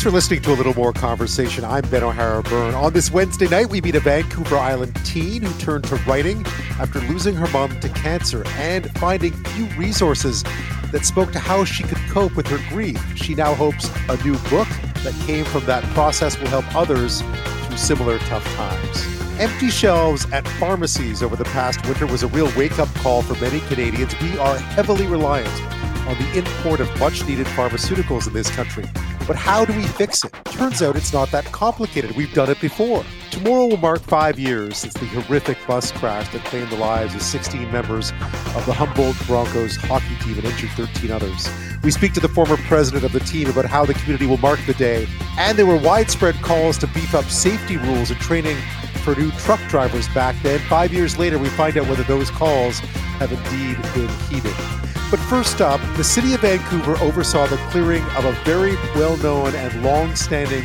Thanks for listening to a little more conversation. I'm Ben O'Hara Byrne. On this Wednesday night, we meet a Vancouver Island teen who turned to writing after losing her mom to cancer and finding few resources that spoke to how she could cope with her grief. She now hopes a new book that came from that process will help others through similar tough times. Empty shelves at pharmacies over the past winter was a real wake up call for many Canadians. We are heavily reliant on the import of much needed pharmaceuticals in this country. But how do we fix it? Turns out it's not that complicated. We've done it before. Tomorrow will mark five years since the horrific bus crash that claimed the lives of 16 members of the Humboldt Broncos hockey team and injured 13 others. We speak to the former president of the team about how the community will mark the day, and there were widespread calls to beef up safety rules and training new truck drivers back then. Five years later, we find out whether those calls have indeed been heeded. But first up, the city of Vancouver oversaw the clearing of a very well known and long standing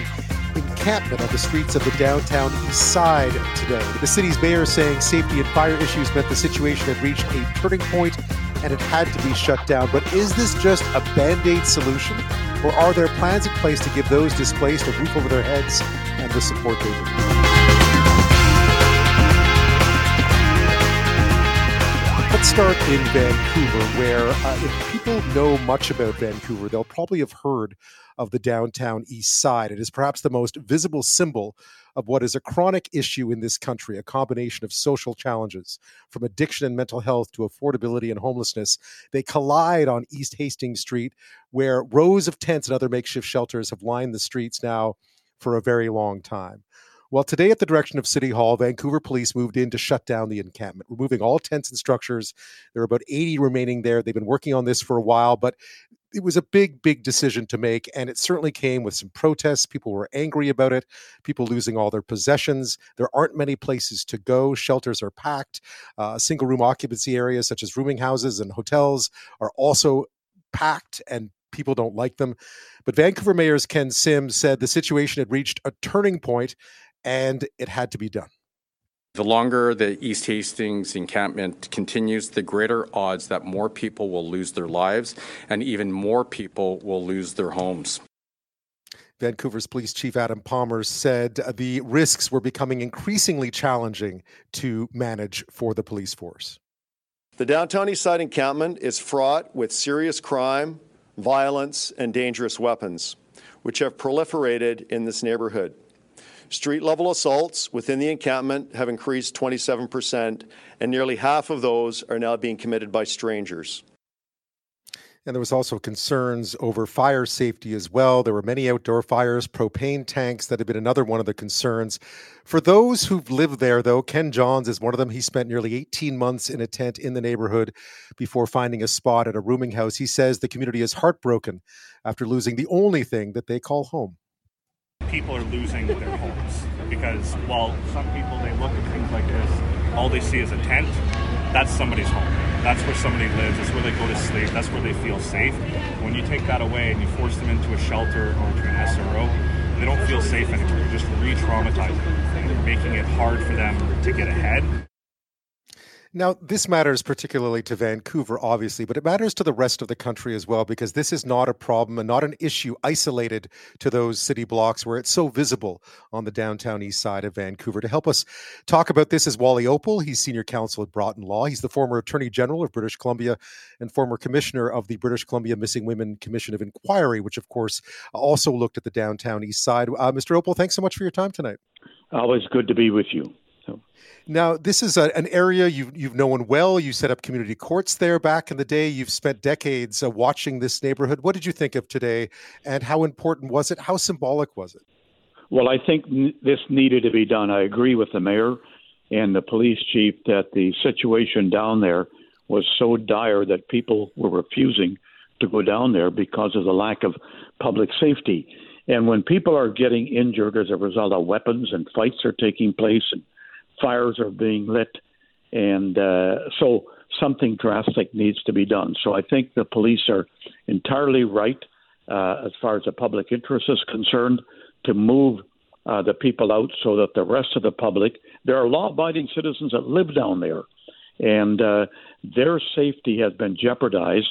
encampment on the streets of the downtown east side today. The city's mayor saying safety and fire issues meant the situation had reached a turning point and it had to be shut down. But is this just a band aid solution? Or are there plans in place to give those displaced a roof over their heads and the support they need? Let's start in Vancouver, where uh, if people know much about Vancouver, they'll probably have heard of the downtown east side. It is perhaps the most visible symbol of what is a chronic issue in this country a combination of social challenges, from addiction and mental health to affordability and homelessness. They collide on East Hastings Street, where rows of tents and other makeshift shelters have lined the streets now for a very long time. Well, today, at the direction of City Hall, Vancouver police moved in to shut down the encampment, removing all tents and structures. There are about 80 remaining there. They've been working on this for a while, but it was a big, big decision to make. And it certainly came with some protests. People were angry about it, people losing all their possessions. There aren't many places to go. Shelters are packed. Uh, single room occupancy areas, such as rooming houses and hotels, are also packed and people don't like them. But Vancouver Mayor's Ken Sims said the situation had reached a turning point and it had to be done. The longer the East Hastings encampment continues, the greater odds that more people will lose their lives and even more people will lose their homes. Vancouver's Police Chief Adam Palmer said the risks were becoming increasingly challenging to manage for the police force. The downtown Eastside encampment is fraught with serious crime, violence, and dangerous weapons, which have proliferated in this neighborhood. Street level assaults within the encampment have increased 27%, and nearly half of those are now being committed by strangers. And there was also concerns over fire safety as well. There were many outdoor fires, propane tanks that have been another one of the concerns. For those who've lived there, though, Ken Johns is one of them. He spent nearly 18 months in a tent in the neighborhood before finding a spot at a rooming house. He says the community is heartbroken after losing the only thing that they call home people are losing their homes because while some people they look at things like this, all they see is a tent. That's somebody's home. That's where somebody lives. That's where they go to sleep. That's where they feel safe. When you take that away and you force them into a shelter or into an SRO, they don't feel safe anymore. You're just re-traumatizing and making it hard for them to get ahead. Now, this matters particularly to Vancouver, obviously, but it matters to the rest of the country as well because this is not a problem and not an issue isolated to those city blocks where it's so visible on the downtown east side of Vancouver. To help us talk about this is Wally Oppal. He's senior counsel at Boughton Law. He's the former Attorney General of British Columbia and former commissioner of the British Columbia Missing Women Commission of Inquiry, which, of course, also looked at the downtown east side. Uh, Mr. Oppal, thanks so much for your time tonight. Always good to be with you. Now, this is a, an area you've, you've known well. You set up community courts there back in the day. You've spent decades uh, watching this neighborhood. What did you think of today, and how important was it? How symbolic was it? Well, I think n- this needed to be done. I agree with the mayor and the police chief that the situation down there was so dire that people were refusing to go down there because of the lack of public safety. And when people are getting injured as a result of weapons and fights are taking place and fires are being lit, and uh, so something drastic needs to be done. So I think the police are entirely right uh, as far as the public interest is concerned to move uh, the people out so that the rest of the public, there are law-abiding citizens that live down there, and uh, their safety has been jeopardized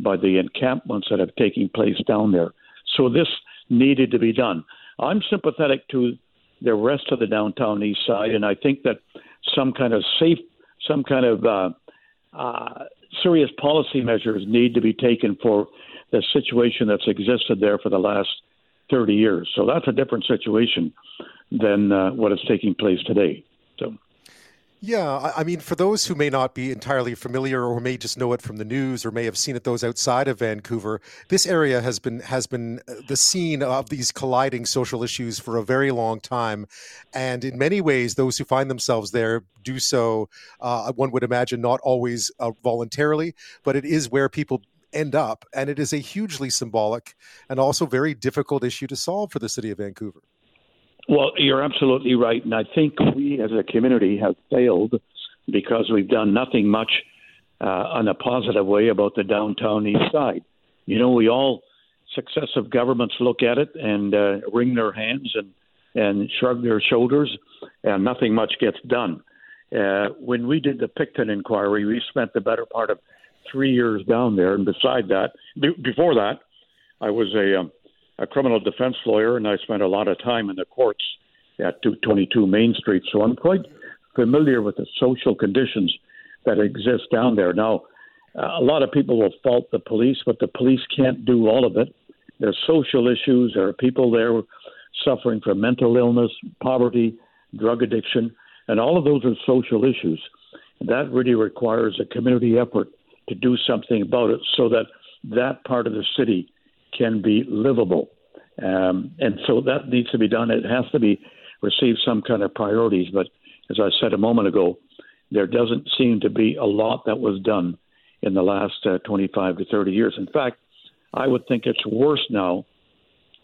by the encampments that have taken place down there. So this needed to be done. I'm sympathetic to the rest of the downtown east side, and I think that some kind of safe, some kind of uh, uh, serious policy measures need to be taken for the situation that's existed there for the last 30 years. So that's a different situation than uh, what is taking place today. So. Yeah, I mean, for those who may not be entirely familiar or may just know it from the news or may have seen it those outside of Vancouver, this area has been has been uh, the scene of these colliding social issues for a very long time, and in many ways, those who find themselves there do so. Uh, one would imagine not always uh, voluntarily, but it is where people end up, and it is a hugely symbolic and also very difficult issue to solve for the city of Vancouver. Well, you're absolutely right. And I think we as a community have failed because we've done nothing much uh, in a positive way about the downtown east side. You know, we all, successive governments look at it and uh, wring their hands and, and shrug their shoulders, and nothing much gets done. Uh, when we did the Pickton inquiry, we spent the better part of three years down there. And beside that, be- before that, I was a um, a criminal defense lawyer, and I spent a lot of time in the courts at 222 Main Street, so I'm quite familiar with the social conditions that exist down there. Now, a lot of people will fault the police, but the police can't do all of it. There's social issues. There are people there suffering from mental illness, poverty, drug addiction, and all of those are social issues. That really requires a community effort to do something about it so that that part of the city can be livable. Um, and so that needs to be done. It has to be receive some kind of priorities. But as I said a moment ago, there doesn't seem to be a lot that was done in the last uh, 25 to 30 years. In fact, I would think it's worse now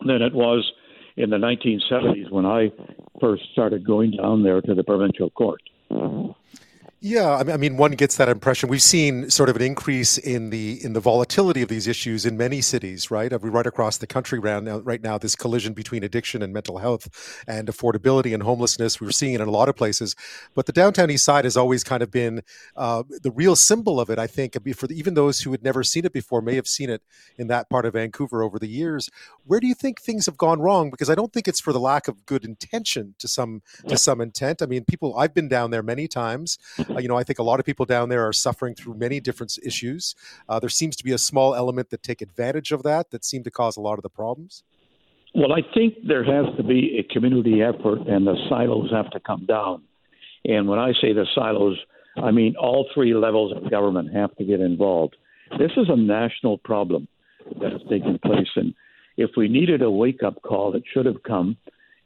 than it was in the 1970s when I first started going down there to the provincial court. Yeah, I mean, one gets that impression. We've seen sort of an increase in the in the volatility of these issues in many cities, right? I mean, right across the country right now, right now, this collision between addiction and mental health and affordability and homelessness. We're seeing it in a lot of places, but the downtown east side has always kind of been uh, the real symbol of it. I think for even those who had never seen it before may have seen it in that part of Vancouver over the years. Where do you think things have gone wrong? Because I don't think it's for the lack of good intention to some to some intent. I mean, people I've been down there many times. Uh, you know, I think a lot of people down there are suffering through many different issues. Uh, there seems to be a small element that take advantage of that that seem to cause a lot of the problems. Well, I think there has to be a community effort, and the silos have to come down. And when I say the silos, I mean all three levels of government have to get involved. This is a national problem that has taken place, and if we needed a wake-up call, it should have come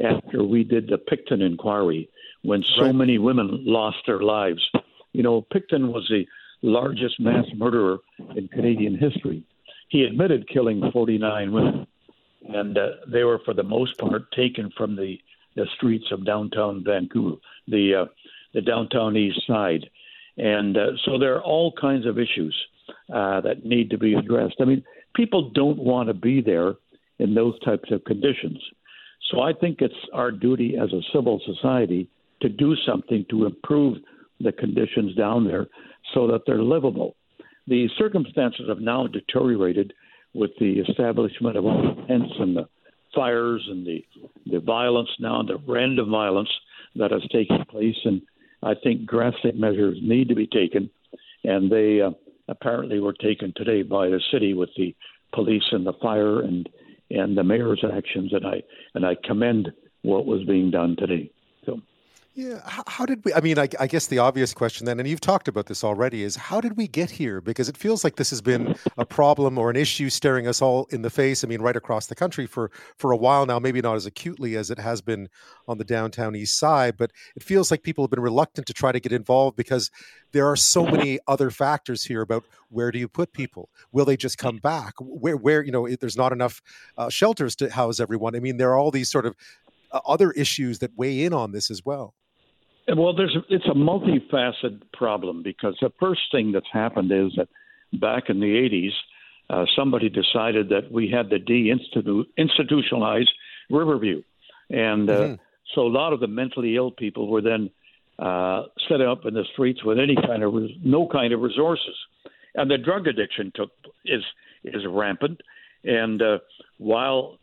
after we did the Pickton inquiry, when so right. many women lost their lives you know, Pickton was the largest mass murderer in Canadian history. He admitted killing 49 women, and uh, they were, for the most part, taken from the, the streets of downtown Vancouver, the uh, the downtown east side, and uh, so there are all kinds of issues uh, that need to be addressed. I mean, people don't want to be there in those types of conditions. So I think it's our duty as a civil society to do something to improve the conditions down there so that they're livable. The circumstances have now deteriorated with the establishment of all the tents and the fires and the the violence now, and the random violence that has taken place, and I think drastic measures need to be taken, and they uh, apparently were taken today by the city with the police and the fire and and the mayor's actions, and I and I commend what was being done today. Yeah. How, how, did we? I mean, I, I, guess the obvious question then, and you've talked about this already, is how did we get here? Because it feels like this has been a problem or an issue staring us all in the face. I mean, right across the country for for a while now. Maybe not as acutely as it has been on the downtown east side, but it feels like people have been reluctant to try to get involved because there are so many other factors here about where do you put people? Will they just come back? Where where you know there's not enough uh, shelters to house everyone. I mean, there are all these sort of uh, other issues that weigh in on this as well. Well, there's it's a multifaceted problem because the first thing that's happened is that back in the 80s, uh, somebody decided that we had to de-institutionalize Riverview, and uh, mm-hmm. so a lot of the mentally ill people were then uh, set up in the streets with any kind of res- no kind of resources, and the drug addiction took is is rampant, and uh, while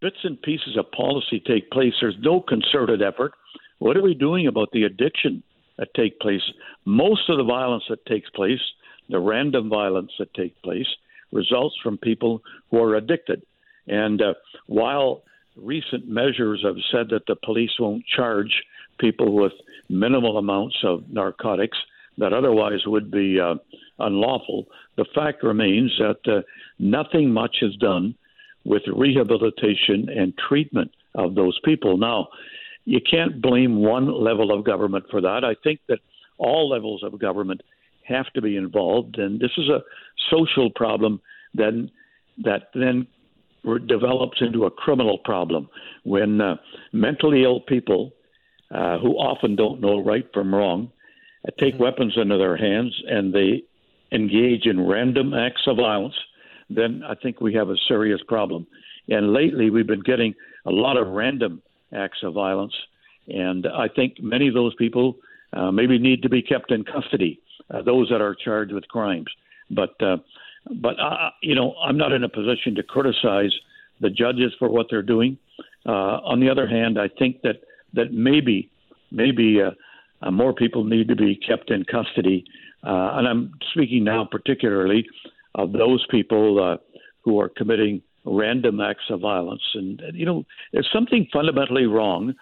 bits and pieces of policy take place. There's no concerted effort. What are we doing about the addiction that take place? Most of the violence that takes place, the random violence that takes place, results from people who are addicted. And uh, while recent measures have said that the police won't charge people with minimal amounts of narcotics that otherwise would be uh, unlawful, the fact remains that uh, nothing much is done with rehabilitation and treatment of those people. Now, you can't blame one level of government for that. I think that all levels of government have to be involved, and this is a social problem then that then develops into a criminal problem when uh, mentally ill people uh, who often don't know right from wrong uh, take mm-hmm. weapons into their hands and they engage in random acts of violence, then I think we have a serious problem. And lately, we've been getting a lot of random acts of violence, and I think many of those people uh, maybe need to be kept in custody. Uh, those that are charged with crimes, but uh, but uh, you know, I'm not in a position to criticize the judges for what they're doing. Uh, on the other hand, I think that that maybe maybe uh, uh, more people need to be kept in custody, uh, and I'm speaking now particularly of those people who are committing random acts of violence. And you know, there's something fundamentally wrong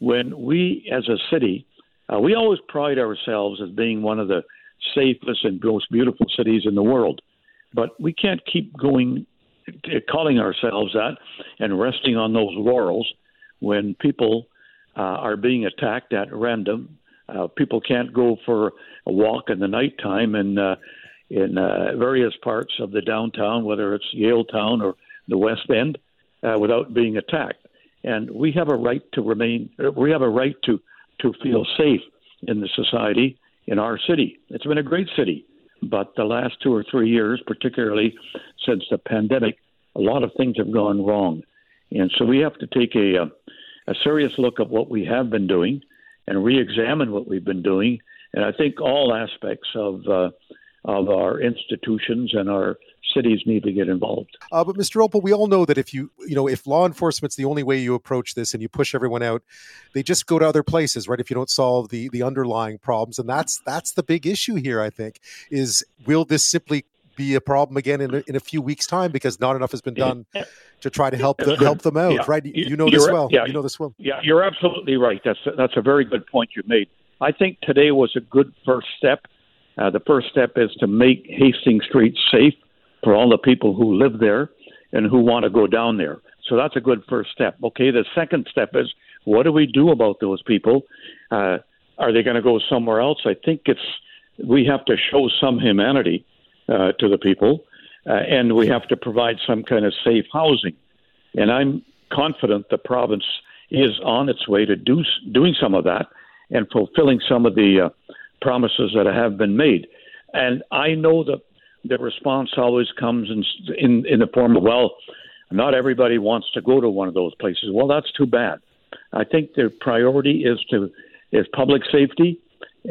when we, as a city, uh, we always pride ourselves as being one of the safest and most beautiful cities in the world. But we can't keep going, calling ourselves that and resting on those laurels when people uh, are being attacked at random. Uh, people can't go for a walk in the nighttime in uh, in uh, various parts of the downtown, whether it's Yaletown or the West End, uh, without being attacked. And we have a right to remain. We have a right to to feel safe in the society in our city. It's been a great city. But the last two or three years, particularly since the pandemic, a lot of things have gone wrong. And so we have to take a, uh, a serious look at what we have been doing and re examine what we've been doing. And I think all aspects of, uh, of our institutions and our cities need to get involved. Uh, but Mr. Oppal, we all know that if you, you know, if law enforcement's the only way you approach this and you push everyone out, they just go to other places, right? If you don't solve the the underlying problems, and that's that's the big issue here. I think is will this simply be a problem again in a, in a few weeks' time because not enough has been done to try to help the, help them out, yeah. right? You, you know this well. Yeah, you know this well. Yeah, you're absolutely right. That's a, that's a very good point you made. I think today was a good first step. Uh, the first step is to make Hastings Street safe for all the people who live there and who want to go down there. So that's a good first step. Okay, the second step is what do we do about those people? Uh, are they going to go somewhere else? I think it's we have to show some humanity uh, to the people, uh, and we have to provide some kind of safe housing. And I'm confident the province is on its way to do doing some of that and fulfilling some of the uh, promises that have been made. And I know that the response always comes in, in in the form of well, not everybody wants to go to one of those places. Well, that's too bad. I think the priority is to is public safety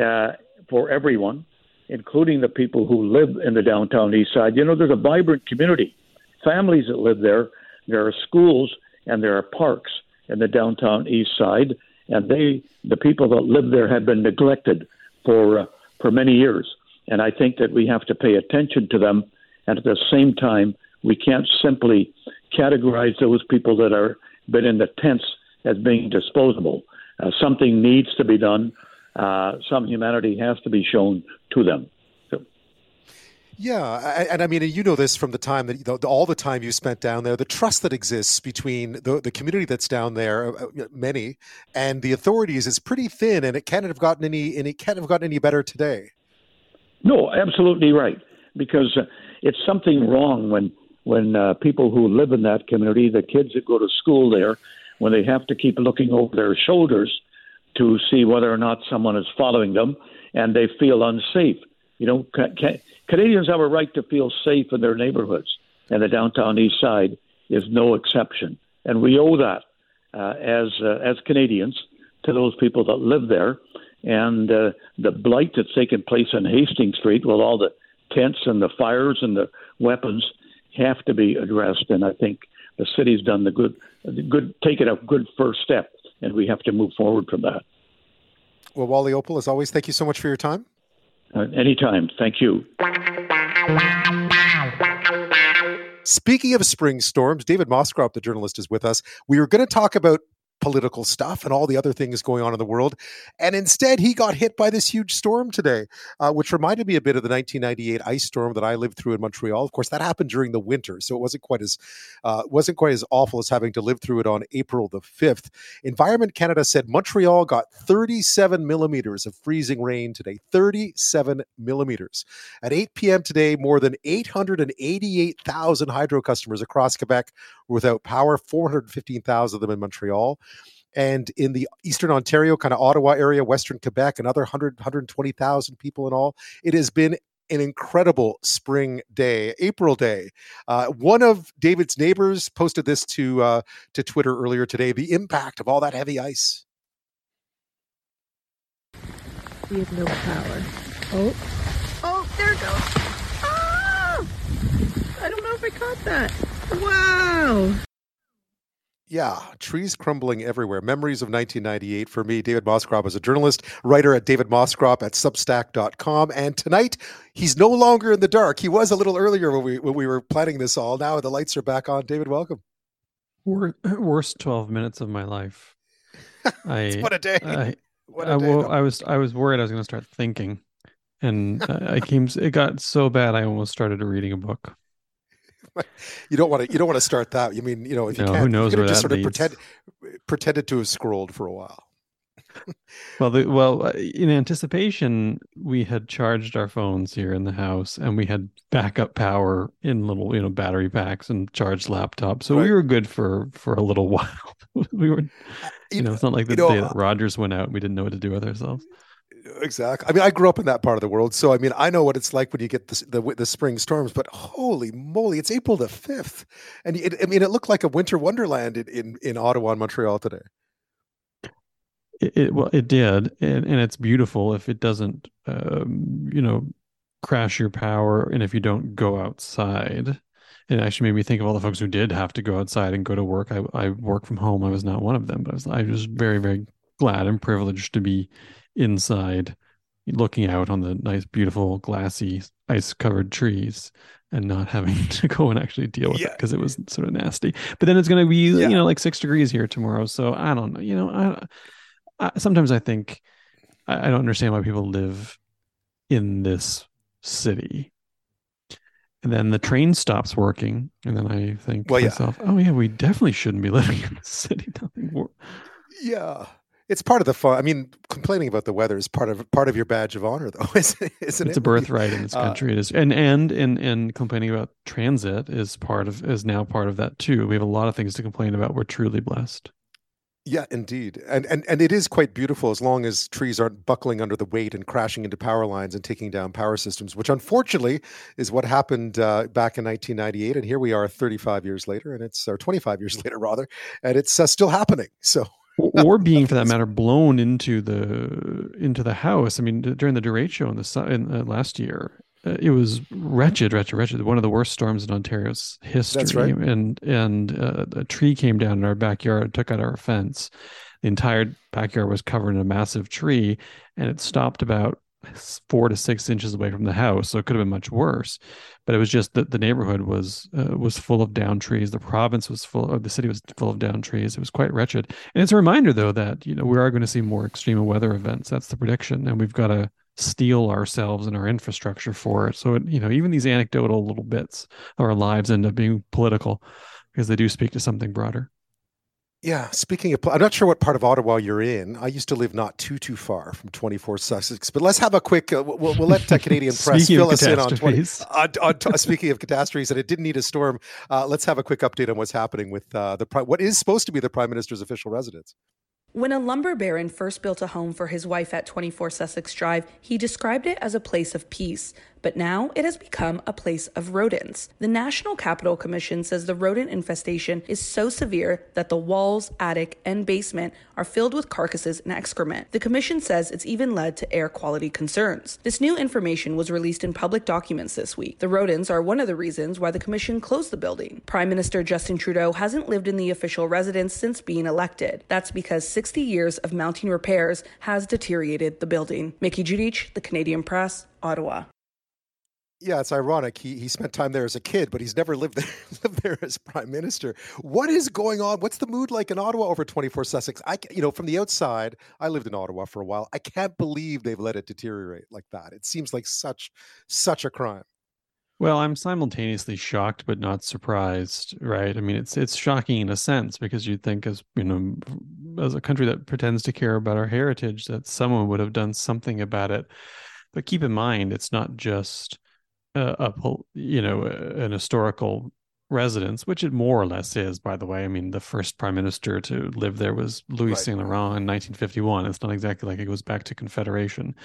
uh, for everyone, including the people who live in the downtown east side. You know, there's a vibrant community, families that live there. There are schools and there are parks in the downtown east side, and they the people that live there have been neglected for uh, for many years. And I think that we have to pay attention to them. And at the same time, we can't simply categorize those people that are been in the tents as being disposable. Uh, something needs to be done. Uh, some humanity has to be shown to them. Yeah, and I mean, you know this from the time that all the time you spent down there, the trust that exists between the, the community that's down there, uh, uh, many, and the authorities is pretty thin, and it can't have gotten any, and it can't have gotten any better today. No, absolutely right. Because uh, it's something wrong when when uh, people who live in that community, the kids that go to school there, when they have to keep looking over their shoulders to see whether or not someone is following them, and they feel unsafe. You know, ca- ca- Canadians have a right to feel safe in their neighborhoods, and the downtown east side is no exception. And we owe that uh, as uh, as Canadians to those people that live there and uh, the blight that's taken place on Hastings Street with all the tents and the fires and the weapons have to be addressed. And I think the city's done the good, the good, taken a good first step, and we have to move forward from that. Well, Wally Oppal, as always, thank you so much for your time. Uh, anytime. Thank you. Speaking of spring storms, David Moscrop, the journalist, is with us. We were going to talk about political stuff and all the other things going on in the world. And instead, he got hit by this huge storm today, uh, which reminded me a bit of the 1998 ice storm that I lived through in Montreal. Of course, that happened during the winter, so it wasn't quite as uh, wasn't quite as awful as having to live through it on April the 5th. Environment Canada said Montreal got 37 millimeters of freezing rain today. 37 millimeters at 8 p.m. today. More than 888,000 hydro customers across Quebec were without power. 415,000 of them in Montreal and in the eastern Ontario, kind of Ottawa area, western Quebec, another 100, 120,000 people in all. It has been an incredible spring day, April day. Uh, one of David's neighbors posted this to uh, to Twitter earlier today. The impact of all that heavy ice. We have no power. Oh, oh, there it goes. Ah! I don't know if I caught that. Wow. Yeah, trees crumbling everywhere. Memories of 1998 for me. David Moscrop is a journalist, writer at David Moscrop at Substack.com. And tonight, he's no longer in the dark. He was a little earlier when we when we were planning this all. Now the lights are back on. David, welcome. Worst 12 minutes of my life. I, what a day. I, what a I, day. Well, I was I was worried I was going to start thinking, and I came. It got so bad I almost started reading a book. you don't want to you don't want to start that. You mean you know if you no, can't, who knows you where just that sort leads. of pretend pretended to have scrolled for a while. well, the, well, uh, in anticipation, we had charged our phones here in the house, and we had backup power in little, you know, battery packs and charged laptops. So Right. we were good for for a little while. we were, you know, it's not like the you know, day that Rogers went out we didn't know what to do with ourselves. Exactly. I mean, I grew up in that part of the world, so I mean, I know what it's like when you get the the, the spring storms. But holy moly, it's April the fifth, and it, I mean, it looked like a winter wonderland in, in, in Ottawa and Montreal today. It, it well, it did, and, and it's beautiful if it doesn't, um, you know, crash your power, and if you don't go outside. It actually made me think of all the folks who did have to go outside and go to work. I I work from home. I was not one of them, but I was I was very very glad and privileged to be inside, looking out on the nice, beautiful, glassy, ice covered trees. And not having to go and actually deal with it because it was sort of nasty. But then it's going to be, Yeah. you know, like six degrees here tomorrow. So I don't know. You know, I, I sometimes I think I, I don't understand why people live in this city. And then the train stops working, and then I think Well, to yeah. myself, "Oh yeah, we definitely shouldn't be living in the city." Nothing more. Yeah, it's part of the fun. I mean, complaining about the weather is part of part of your badge of honor, though, isn't, isn't It's it? a birthright in this Uh, country. it is, and and and and complaining about transit is part of is now part of that too. We have a lot of things to complain about. We're truly blessed. Yeah, indeed, and and and it is quite beautiful as long as trees aren't buckling under the weight and crashing into power lines and taking down power systems, which unfortunately is what happened uh, back in 1998. And here we are, 35 years later, and it's or 25 years later rather, and it's uh, still happening. So or, or being for that matter blown into the into the house. I mean during the derecho in the in, uh, last year uh, it was wretched wretched wretched. One of the worst storms in ontario's history. That's right. and and uh, a tree came down in our backyard took out our fence. The entire backyard was covered in a massive tree and it stopped about four to six inches away from the house so it could have been much worse but it was just that the neighborhood was uh, was full of down trees the province was full of the city was full of down trees it was quite wretched and it's a reminder, though, that you know we are going to see more extreme weather events. That's the prediction, and we've got to steel ourselves and our infrastructure for it. So, it, you know, even these anecdotal little bits of our lives end up being political because they do speak to something broader. Yeah, speaking of, I'm not sure what part of Ottawa you're in. I used to live not too too far from 24 Sussex, but let's have a quick. Uh, we'll, we'll let uh, Canadian press fill us in on 20. catastrophes. On, on, t- speaking of catastrophes, and it didn't need a storm. Uh, let's have a quick update on what's happening with uh, the pri- what is supposed to be the prime minister's official residence. When a lumber baron first built a home for his wife at 24 Sussex Drive, he described it as a place of peace. But now it has become a place of rodents. The National Capital Commission says the rodent infestation is so severe that the walls, attic, and basement are filled with carcasses and excrement. The commission says it's even led to air quality concerns. This new information was released in public documents this week. The rodents are one of the reasons why the commission closed the building. Prime Minister Justin Trudeau hasn't lived in the official residence since being elected. That's because 60 years of mounting repairs has deteriorated the building. Mickey Djuric, The Canadian Press, Ottawa. Yeah, it's ironic. He he spent time there as a kid, but he's never lived there lived there as prime minister. What is going on? What's the mood like in Ottawa over 24 Sussex? I you know, from the outside, I lived in Ottawa for a while. I can't believe they've let it deteriorate like that. It seems like such such a crime. Well, I'm simultaneously shocked but not surprised, right? I mean, it's it's shocking in a sense because you'd think as, you know, as a country that pretends to care about our heritage that someone would have done something about it. But keep in mind, it's not just a, a you know an historical residence, which it more or less is, by the way. I mean, the first prime minister to live there was Louis right. Saint Laurent in 1951. It's not exactly like it goes back to Confederation,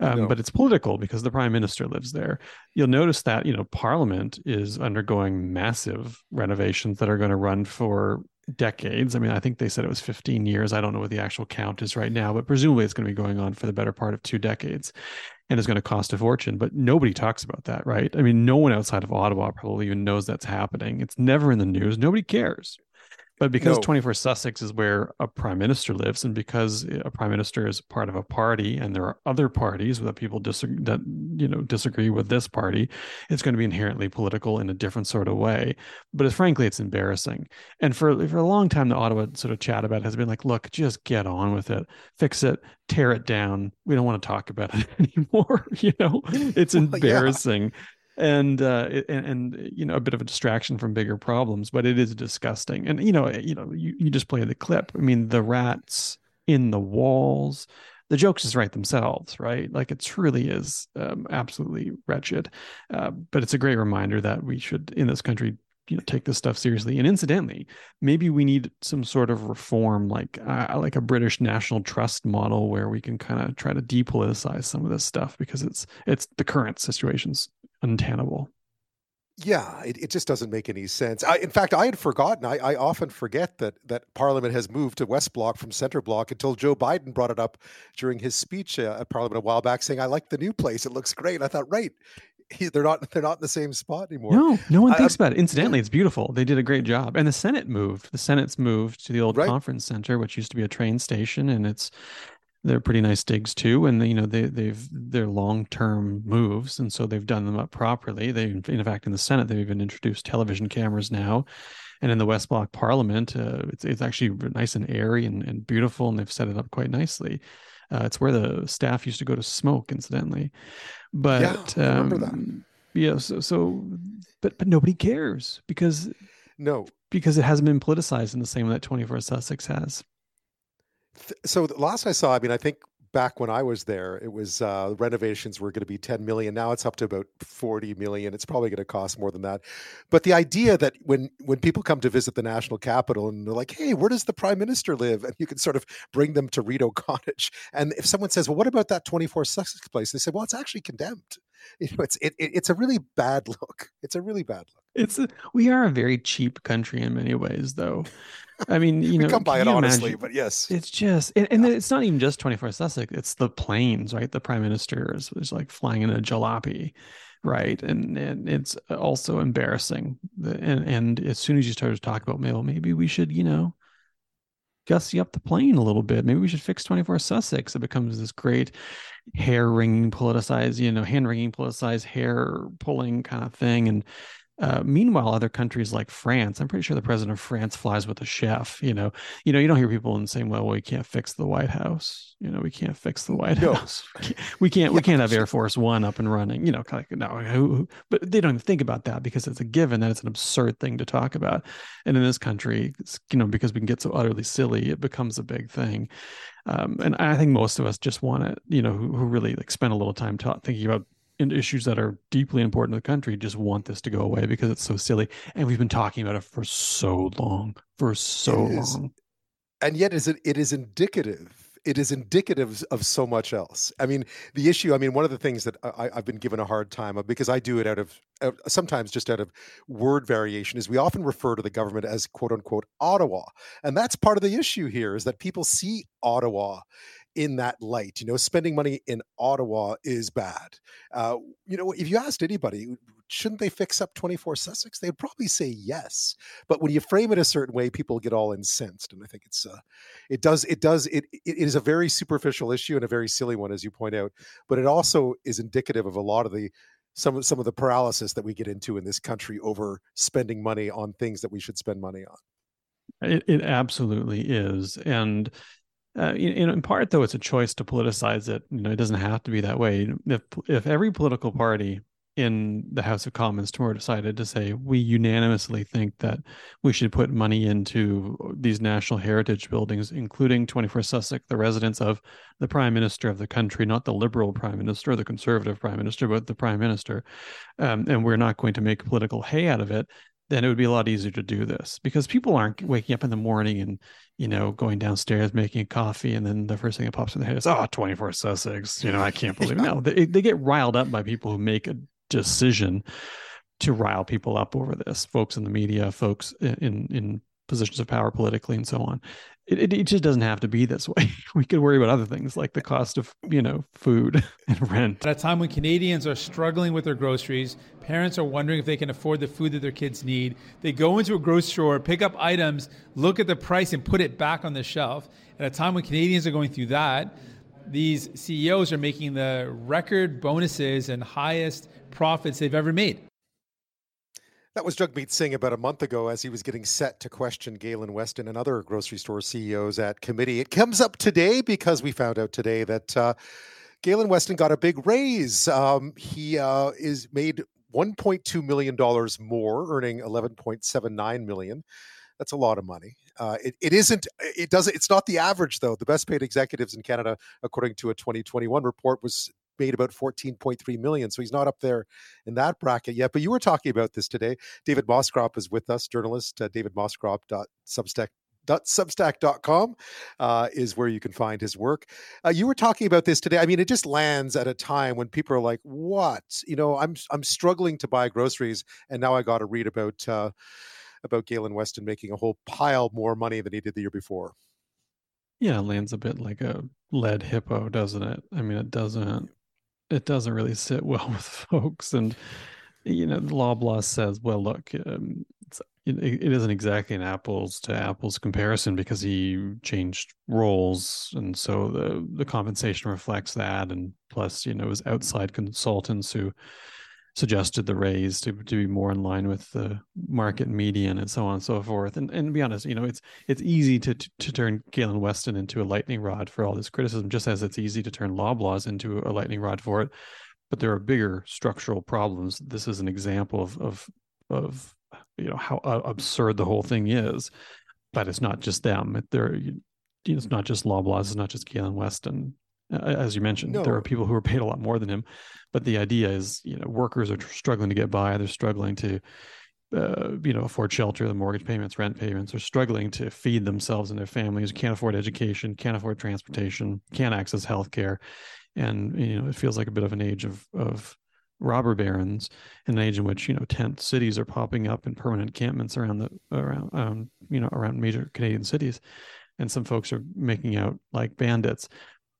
um, no. but it's political because the prime minister lives there. You'll notice that you know Parliament is undergoing massive renovations that are going to run for decades. I mean, I think they said it was 15 years. I don't know what the actual count is right now, but presumably it's going to be going on for the better part of two decades and is going to cost a fortune. But nobody talks about that, right? I mean, no one outside of Ottawa probably even knows that's happening. It's never in the news. Nobody cares. But because no. 24 Sussex is where a prime minister lives, and because a prime minister is part of a party, and there are other parties that people disagree that you know disagree with this party, it's going to be inherently political in a different sort of way. But it's, frankly, it's embarrassing. And for for a long time, the Ottawa sort of chat about it has been like, look, just get on with it, fix it, tear it down. We don't want to talk about it anymore. you know, it's embarrassing. yeah and uh and, and, you know a bit of a distraction from bigger problems but it is disgusting. And you know eh, you know you, you just play the clip. I mean the rats in the walls the jokes just write themselves right? Like it truly is um, absolutely wretched. Uh, but it's a great reminder that we should in this country you know take this stuff seriously. And incidentally maybe we need some sort of reform like uh, like a british national trust model where we can kind of try to depoliticize some of this stuff because it's it's the current situation's untenable. Yeah, it, it just doesn't make any sense. I, in fact, I had forgotten. I, I often forget that that Parliament has moved to West Block from Center Block until Joe Biden brought it up during his speech uh, at Parliament a while back, saying, "I like the new place. It looks great." I thought, right, he, they're not they're not in the same spot anymore. No, no one thinks I, about it. Incidentally, it's beautiful. They did a great job, and the Senate moved. The Senate's moved to the old right. conference center, which used to be a train station, and it's they're pretty nice digs too and you know they they've they're long-term moves and so they've done them up properly. They in fact in the senate they've even introduced television cameras now and in the west block parliament uh, it's, it's actually nice and airy and, and beautiful and they've set it up quite nicely. Uh, it's where the staff used to go to smoke incidentally. But yeah, I remember um, that. yeah so, so but but nobody cares because no. because it hasn't been politicized in the same way that 24 sussex has so the last I saw, I mean, I think back when I was there, it was uh, renovations were going to be 10 million. Now it's up to about 40 million. It's probably going to cost more than that. But the idea that when when people come to visit the national capital and they're like, "Hey, where does the prime minister live?" and you can sort of bring them to Rideau Cottage, and if someone says, "Well, what about that 24 Sussex place?" they say, "Well, it's actually condemned." You know, it's it, it, it's a really bad look. It's a really bad look. It's a, we are a very cheap country in many ways, though. I mean, you know, come by it honestly, but yes, it's just, and, and yeah. it's not even just 24 Sussex. It's the planes, right? The prime minister is, is like flying in a jalopy, right? And and it's uh, also embarrassing. And and as soon as you start to talk about, well, maybe we should, you know, gussy up the plane a little bit. Maybe we should fix 24 Sussex. It becomes this great hair wringing, politicized, you know, hand wringing, politicized, hair pulling kind of thing. And uh, meanwhile, other countries like France, I'm pretty sure the president of France flies with a chef. You know, you know, you don't hear people in saying, "Well, we can't fix the White House." You know, we can't fix the White no. House. We can't. We can't have Air Force One up and running. You know, like no. But they don't even think about that because it's a given that it's an absurd thing to talk about. And in this country, you know, because we can get so utterly silly, it becomes a big thing. Um, and I think most of us just want to, you know, who, who really like spend a little time ta- thinking about issues that are deeply important to the country just want this to go away because it's so silly and we've been talking about it for so long for so long and yet is it it is indicative it is indicative of so much else. I mean, the issue. I mean, one of the things that I, have been given a hard time of because I do it out of sometimes just out of word variation is we often refer to the government as quote unquote Ottawa, and that's part of the issue here is that people see Ottawa in that light. You know, spending money in Ottawa is bad. Uh, you know, if you asked anybody, shouldn't they fix up 24 Sussex? They'd probably say yes. But when you frame it a certain way, people get all incensed. And I think it's, uh, it does, it does, it, it is a very superficial issue and a very silly one, as you point out. But it also is indicative of a lot of the, some of some of the paralysis that we get into in this country over spending money on things that we should spend money on. It, it absolutely is, and uh, in, in part, though, it's a choice to politicize it. You know, it doesn't have to be that way. If if every political party in the House of Commons tomorrow decided to say we unanimously think that we should put money into these national heritage buildings, including 24 Sussex, the residence of the Prime Minister of the country, not the Liberal Prime Minister or the Conservative Prime Minister, but the Prime Minister, um, and we're not going to make political hay out of it then it would be a lot easier to do this because people aren't mm. waking up in the morning and you know going downstairs making coffee and then the first thing that pops in their head is oh 24 sussex you know i can't believe no they, they get riled up by people who make a decision to rile people up over this folks in the media folks in in positions of power politically and so on it, it, it, just doesn't have to be this way. We could worry about other things like the cost of, you know, food and rent. At a time when Canadians are struggling with their groceries, parents are wondering if they can afford the food that their kids need. They go into a grocery store, pick up items, look at the price, and put it back on the shelf. At a time when Canadians are going through that, these CEOs are making the record bonuses and highest profits they've ever made. That was Jagmeet Singh about a month ago as he was getting set to question Galen Weston and other grocery store CEOs at committee. It comes up today because we found out today that uh, Galen Weston got a big raise. Um, he uh, is made $1.2 million more, earning 11.79 million. That's a lot of money. Uh, it, it isn't. It doesn't. It's not the average though. The best paid executives in Canada, according to a 2021 report, was made about 14.3 million. So he's not up there in that bracket yet. But you were talking about this today. David Moscrop is with us, journalist, uh, davidmoscrop.substack substack.com uh, is where you can find his work. Uh, you were talking about this today. I mean, it just lands at a time when people are like, "What? You know, I'm I'm struggling to buy groceries, and now I got to read about uh, about Galen Weston making a whole pile more money than he did the year before." Yeah, it lands a bit like a lead hippo, doesn't it? I mean, it doesn't it doesn't really sit well with folks. And you know, the Loblaw says, well, look, um, it, it isn't exactly an apples to apples comparison because he changed roles, and so the the compensation reflects that. And plus, you know, it was outside consultants who suggested the raise to, to be more in line with the market median and so on and so forth. And and to be honest, you know, it's it's easy to to turn Galen Weston into a lightning rod for all this criticism, just as it's easy to turn Loblaws into a lightning rod for it. But there are bigger structural problems. This is an example of of of you know how uh, absurd the whole thing is. But it's not just them. There, it's not just Loblaws. It's not just Galen Weston as you mentioned no. there are people who are paid a lot more than him but the idea is you know workers are struggling to get by they're struggling to uh, you know afford shelter the mortgage payments rent payments are struggling to feed themselves and their families can't afford education can't afford transportation can't access health care and you know it feels like a bit of an age of of robber barons in an age in which you know tent cities are popping up and permanent encampments around the around um, you know around major canadian cities and some folks are making out like bandits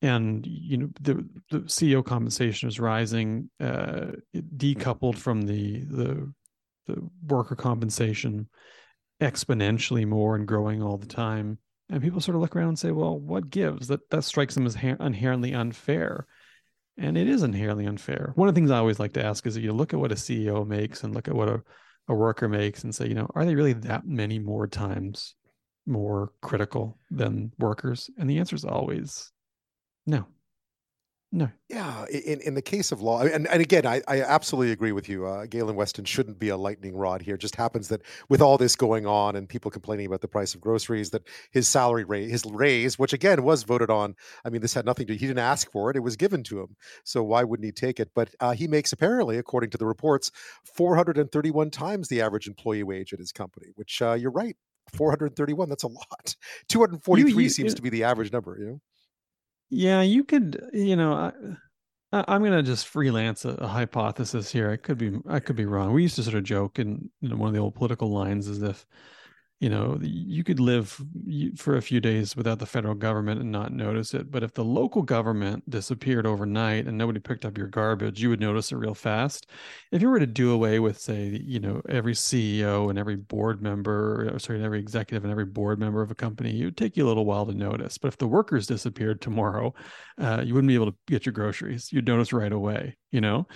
and you know the, the CEO compensation is rising, uh, decoupled from the the the worker compensation exponentially more and growing all the time. And people sort of look around and say, "Well, what gives?" That that strikes them as inherently unfair, and it is inherently unfair. One of the things I always like to ask is, that you look at what a CEO makes and look at what a a worker makes and say, you know, are they really that many more times more critical than workers? And the answer is always no. No. Yeah, in, in the case of law, and, and again, I, I absolutely agree with you. Uh, Galen Weston shouldn't be a lightning rod here. It just happens that with all this going on and people complaining about the price of groceries, that his salary raise, his raise, which again was voted on. I mean, this had nothing to. He didn't ask for it; it was given to him. So why wouldn't he take it? But uh, he makes apparently, according to the reports, 431 times the average employee wage at his company. Which uh, you're right, 431. That's a lot. 243 you, you, seems to be the average number. You know. Yeah, you could. You know, I, I'm going to just freelance a, a, hypothesis here. I could be. I could be wrong. We used to sort of joke in know, one of the old political lines as if you know you could live for a few days without the federal government and not notice it but if the local government disappeared overnight and nobody picked up your garbage you would notice it real fast. If you were to do away with say you know every ceo and every board member or sorry every executive and every board member of a company it would take you a little while to notice. But if the workers disappeared tomorrow uh, you wouldn't be able to get your groceries. You'd notice right away you know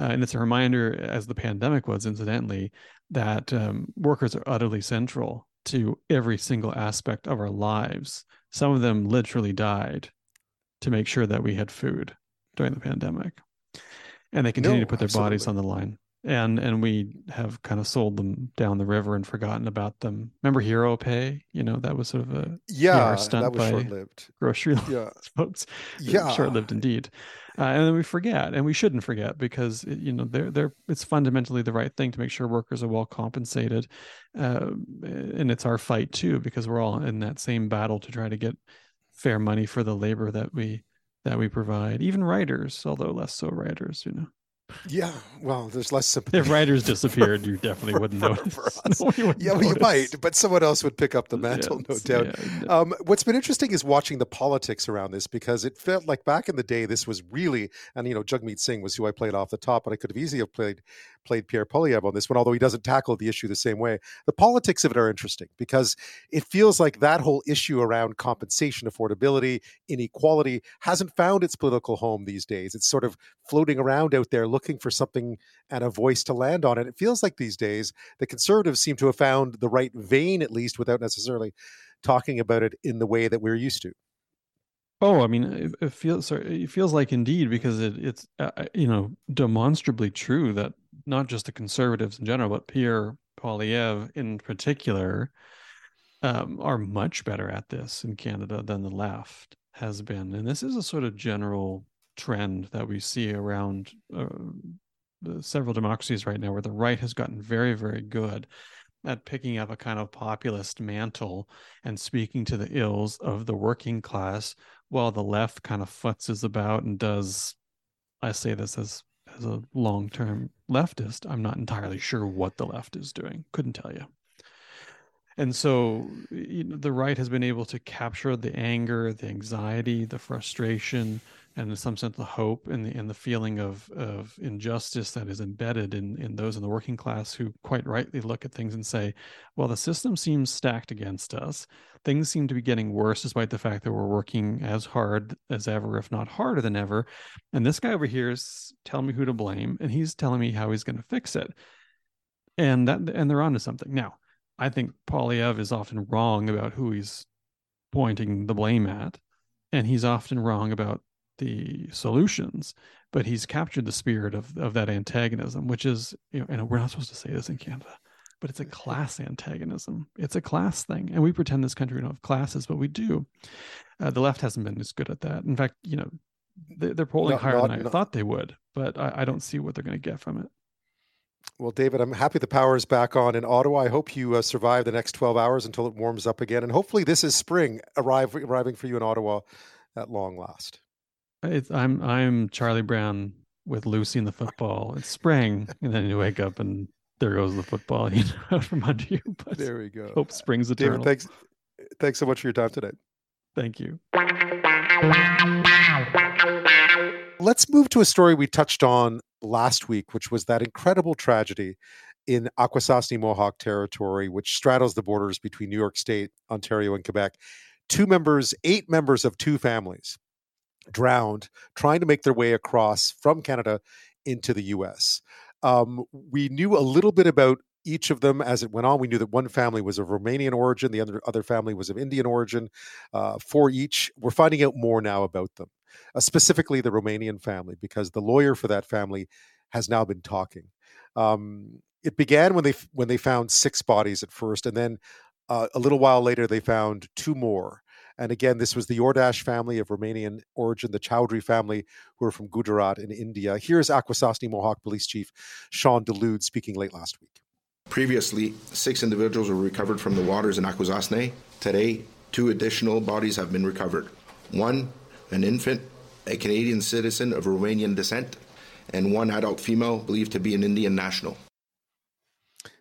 uh, and it's a reminder, as the pandemic was, incidentally, that um, workers are utterly central to every single aspect of our lives. Some of them literally died to make sure that we had food during the pandemic. And they continue no, to put their absolutely. bodies on the line. And and we have kind of sold them down the river and forgotten about them. Remember Hero Pay? You know that was sort of a yeah, stunt that was by short-lived. grocery yeah. folks. Yeah, short-lived indeed uh, and then we forget and we shouldn't forget because you know they're they're it's fundamentally the right thing to make sure workers are well compensated uh, and it's our fight too because we're all in that same battle to try to get fair money for the labor that we that we provide even writers although less so writers you know yeah, well, there's less sympathy. If writers disappeared, you definitely wouldn't for, notice. For wouldn't yeah, well, you might, but someone else would pick up the mantle, no doubt. Yeah, um, what's been interesting is watching the politics around this because it felt like back in the day, this was really, and you know, Jagmeet Singh was who I played off the top, but I could have easily have played played Pierre Poilievre on this one, although he doesn't tackle the issue the same way. The politics of it are interesting because it feels like that whole issue around compensation, affordability, inequality hasn't found its political home these days. It's sort of floating around out there looking for something and a voice to land on. And it feels like these days the conservatives seem to have found the right vein, at least, without necessarily talking about it in the way that we're used to. Oh, I mean, it, it feels it feels like indeed because it, it's uh, uh, you know demonstrably true that not just the conservatives in general, but Pierre Poilievre in particular, um, are much better at this in Canada than the left has been, and this is a sort of general trend that we see around uh, several democracies right now, where the right has gotten very, very good at picking up a kind of populist mantle and speaking to the ills of the working class, while the left kind of futzes about and does. I say this as as a long term leftist, I'm not entirely sure what the left is doing. Couldn't tell you. And so you know, the right has been able to capture the anger, the anxiety, the frustration, and in some sense the hope and the and the feeling of of injustice that is embedded in in those in the working class who quite rightly look at things and say, well, the system seems stacked against us. Things seem to be getting worse despite the fact that we're working as hard as ever, if not harder than ever. And this guy over here is telling me who to blame, and he's telling me how he's going to fix it. And that and they're onto something. Now, I think Poilievre is often wrong about who he's pointing the blame at, and he's often wrong about the solutions, but he's captured the spirit of, of that antagonism, which is, you know, and we're not supposed to say this in Canada, but it's a class antagonism. It's a class thing. And we pretend this country don't have classes, but we do. Uh, the left hasn't been as good at that. In fact, you know, they, are polling higher not, than I not. thought they would, but I, I don't see what they're going to get from it. Well, David, I'm happy the power is back on in Ottawa. I hope you uh, survive the next 12 hours until it warms up again. And hopefully, this is spring arrive, arriving for you in Ottawa at long last. It's, I'm I'm Charlie Brown with Lucy and the football. It's spring, and then you wake up and there goes the football, you know, from under you. But there we go. Hope springs eternal. David, thanks, thanks so much for your time today. Thank you. Let's move to a story we touched on last week, which was that incredible tragedy in Akwesasne Mohawk territory, which straddles the borders between New York State, Ontario, and Quebec. Two members, eight members of two families drowned trying to make their way across from Canada into the US. Um, we knew a little bit about each of them as it went on. We knew that one family was of Romanian origin, the other, other family was of Indian origin. Uh, for each, we're finding out more now about them, uh, specifically the Romanian family, because the lawyer for that family has now been talking. Um, it began when they when they found six bodies at first, and then uh, a little while later they found two more. And again, this was the Iordache family of Romanian origin, the Chaudhari family who are from Gujarat in India. Here's Akwesasne Mohawk Police Chief Shawn Dulude speaking late last week. Previously, six individuals were recovered from the waters in Akwesasne. Today, two additional bodies have been recovered. One an infant, a Canadian citizen of Romanian descent, and one adult female believed to be an Indian national.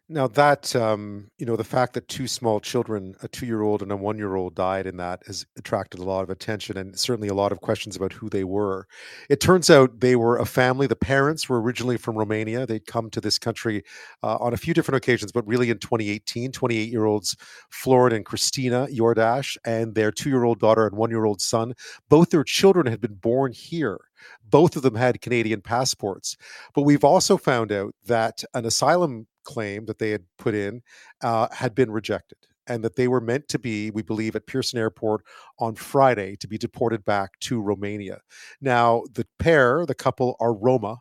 Now that um, you know the fact that two small children, a two-year-old and a one-year-old, died in that has attracted a lot of attention and certainly a lot of questions about who they were. It turns out they were a family. The parents were originally from Romania. They'd come to this country uh, on a few different occasions, but really in 2018, 28-year-olds Florin and Christina Iordache and their two-year-old daughter and one-year-old son. Both their children had been born here both of them had Canadian passports. But we've also found out that an asylum claim that they had put in uh, had been rejected and that they were meant to be, we believe, at Pearson Airport on Friday to be deported back to Romania. Now, the pair, the couple, are Roma,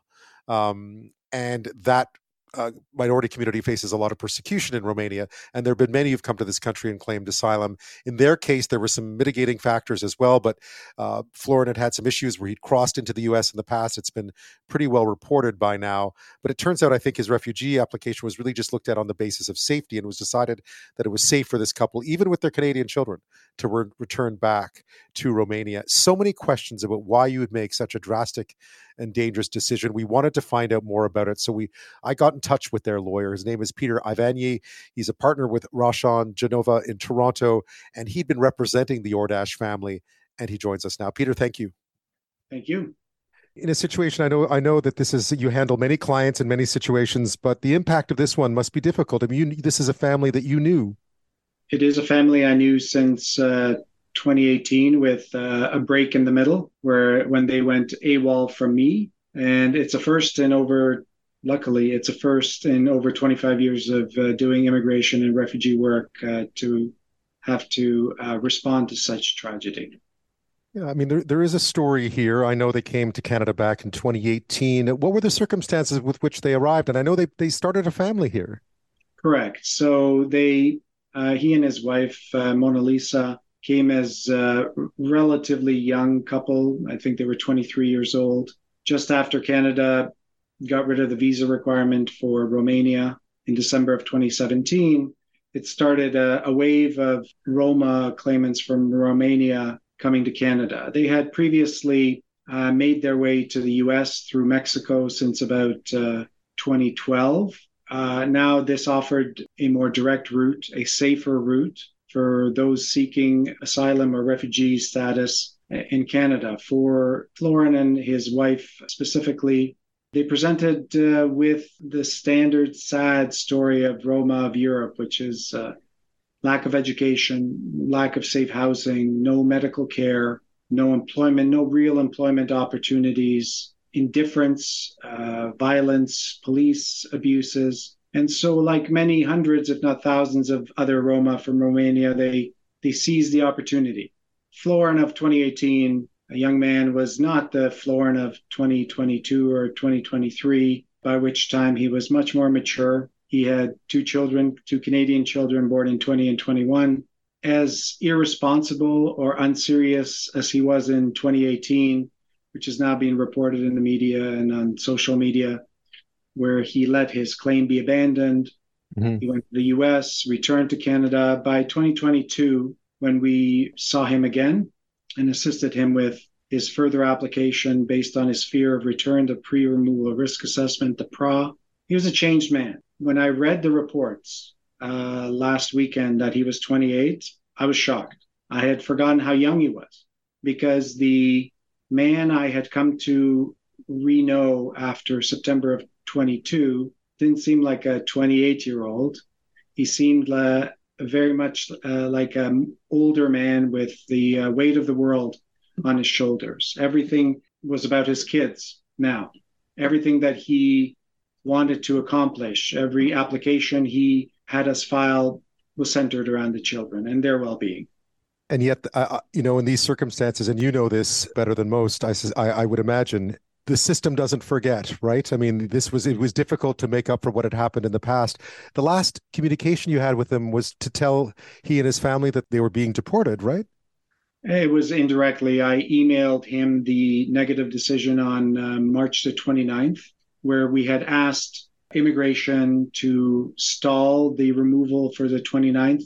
um, and that uh, minority community faces a lot of persecution in Romania, and there have been many who've come to this country and claimed asylum. In their case, there were some mitigating factors as well, but uh, Florin had had some issues where he'd crossed into the U.S. in the past. It's been pretty well reported by now, but it turns out I think his refugee application was really just looked at on the basis of safety, and it was decided that it was safe for this couple, even with their Canadian children, to re- return back to Romania. So many questions about why you would make such a drastic and dangerous decision. We wanted to find out more about it, so we I got in touch with their lawyer. His name is Peter Ivanyi. He's a partner with Rochon Genova in Toronto, and he'd been representing the Iordache family, and he joins us now. Peter, thank you. Thank you. In a situation, I know I know that this is you handle many clients in many situations, but the impact of this one must be difficult. I mean, you, this is a family that you knew. It is a family I knew since uh, 2018 with uh, a break in the middle where when they went AWOL from me. And it's a first in over, luckily, it's a first in over 25 years of uh, doing immigration and refugee work uh, to have to uh, respond to such tragedy. Yeah, I mean, there, there is a story here. I know they came to Canada back in 2018. What were the circumstances with which they arrived? And I know they, they started a family here. Correct. So they, uh, he and his wife, uh, Mona Lisa, came as a relatively young couple. I think they were 23 years old. Just after Canada got rid of the visa requirement for Romania in December of 2017, it started a, a wave of Roma claimants from Romania coming to Canada. They had previously uh, made their way to the US through Mexico since about uh, 2012. Uh, now, this offered a more direct route, a safer route for those seeking asylum or refugee status in Canada. For Florin and his wife specifically, they presented uh, with the standard sad story of Roma of Europe, which is uh, lack of education, lack of safe housing, no medical care, no employment, no real employment opportunities, indifference, uh, violence, police abuses, and so, like many hundreds, if not thousands, of other Roma from Romania, they they seized the opportunity. Florin of 2018, a young man, was not the Florin of 2022 or 2023, by which time he was much more mature. He had two children, two Canadian children born in 20 and 21. As irresponsible or unserious as he was in 2018, which is now being reported in the media and on social media, where he let his claim be abandoned. Mm-hmm. He went to the US, returned to Canada. By 2022, when we saw him again and assisted him with his further application based on his fear of return to pre removal risk assessment, the PRA, he was a changed man. When I read the reports uh, last weekend that he was 28, I was shocked. I had forgotten how young he was because the man I had come to re know after September of 22 didn't seem like a 28 year old. He seemed uh, very much uh, like an older man with the uh, weight of the world on his shoulders. Everything was about his kids now. Everything that he wanted to accomplish, every application he had us file was centered around the children and their well being and yet uh, you know in these circumstances and you know this better than most I, I would imagine the system doesn't forget, right? I mean, this was it was difficult to make up for what had happened in the past. The last communication you had with him was to tell he and his family that they were being deported, right? It was indirectly. I emailed him the negative decision on uh, March the 29th, where we had asked immigration to stall the removal for the 29th,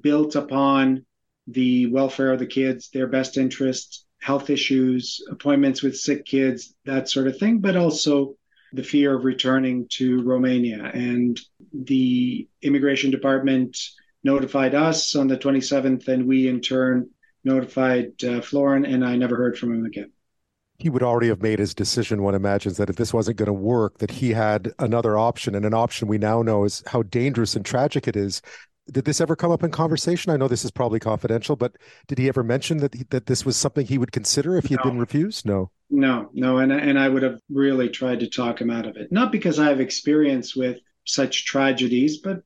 built upon the welfare of the kids, their best interests, health issues, appointments with sick kids, that sort of thing, but also the fear of returning to Romania. And the immigration department notified us on the 27th, and we in turn notified uh, Florin, and I never heard from him again. He would already have made his decision. One imagines that if this wasn't going to work, that he had another option, and an option we now know is how dangerous and tragic it is. Did this ever come up in conversation? I know this is probably confidential, but did he ever mention that he, that this was something he would consider if he had no. been refused? No. No, no, and and I would have really tried to talk him out of it. Not because I have experience with such tragedies, but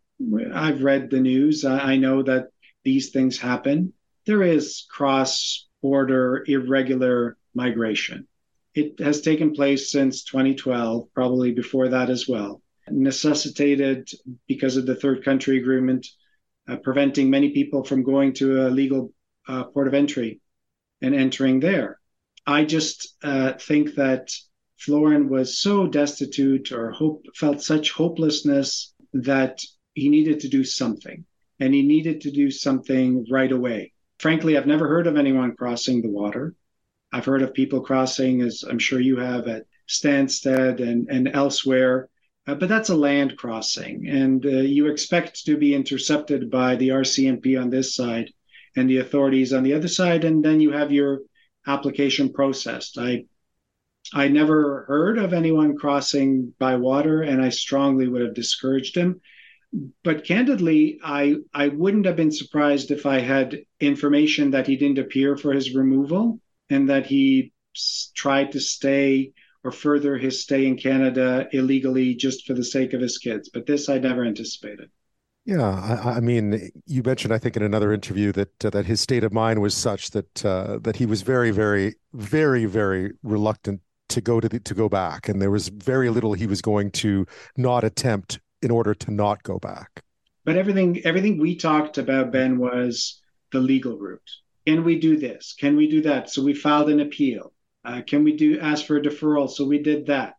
I've read the news. I know that these things happen. There is cross border irregular migration. It has taken place since 2012, probably before that as well, necessitated because of the third country agreement, uh, preventing many people from going to a legal uh, port of entry and entering there. I just uh, think that Florin was so destitute or hope, felt such hopelessness that he needed to do something, and he needed to do something right away. Frankly, I've never heard of anyone crossing the water. I've heard of people crossing, as I'm sure you have, at Stansted and, and elsewhere, uh, but that's a land crossing, and uh, you expect to be intercepted by the RCMP on this side and the authorities on the other side, and then you have your application processed. I I never heard of anyone crossing by water, and I strongly would have discouraged him but candidly, I I wouldn't have been surprised if I had information that he didn't appear for his removal and that he tried to stay or further his stay in Canada illegally just for the sake of his kids. But this I never anticipated. Yeah, I, I mean, you mentioned, I think, in another interview that uh, that his state of mind was such that uh, that he was very, very, very, very reluctant to go to the, to go back, and there was very little he was going to not attempt in order to not go back. But everything everything we talked about, Ben, was the legal route. Can we do this? Can we do that? So we filed an appeal. Uh, can we do ask for a deferral? So we did that.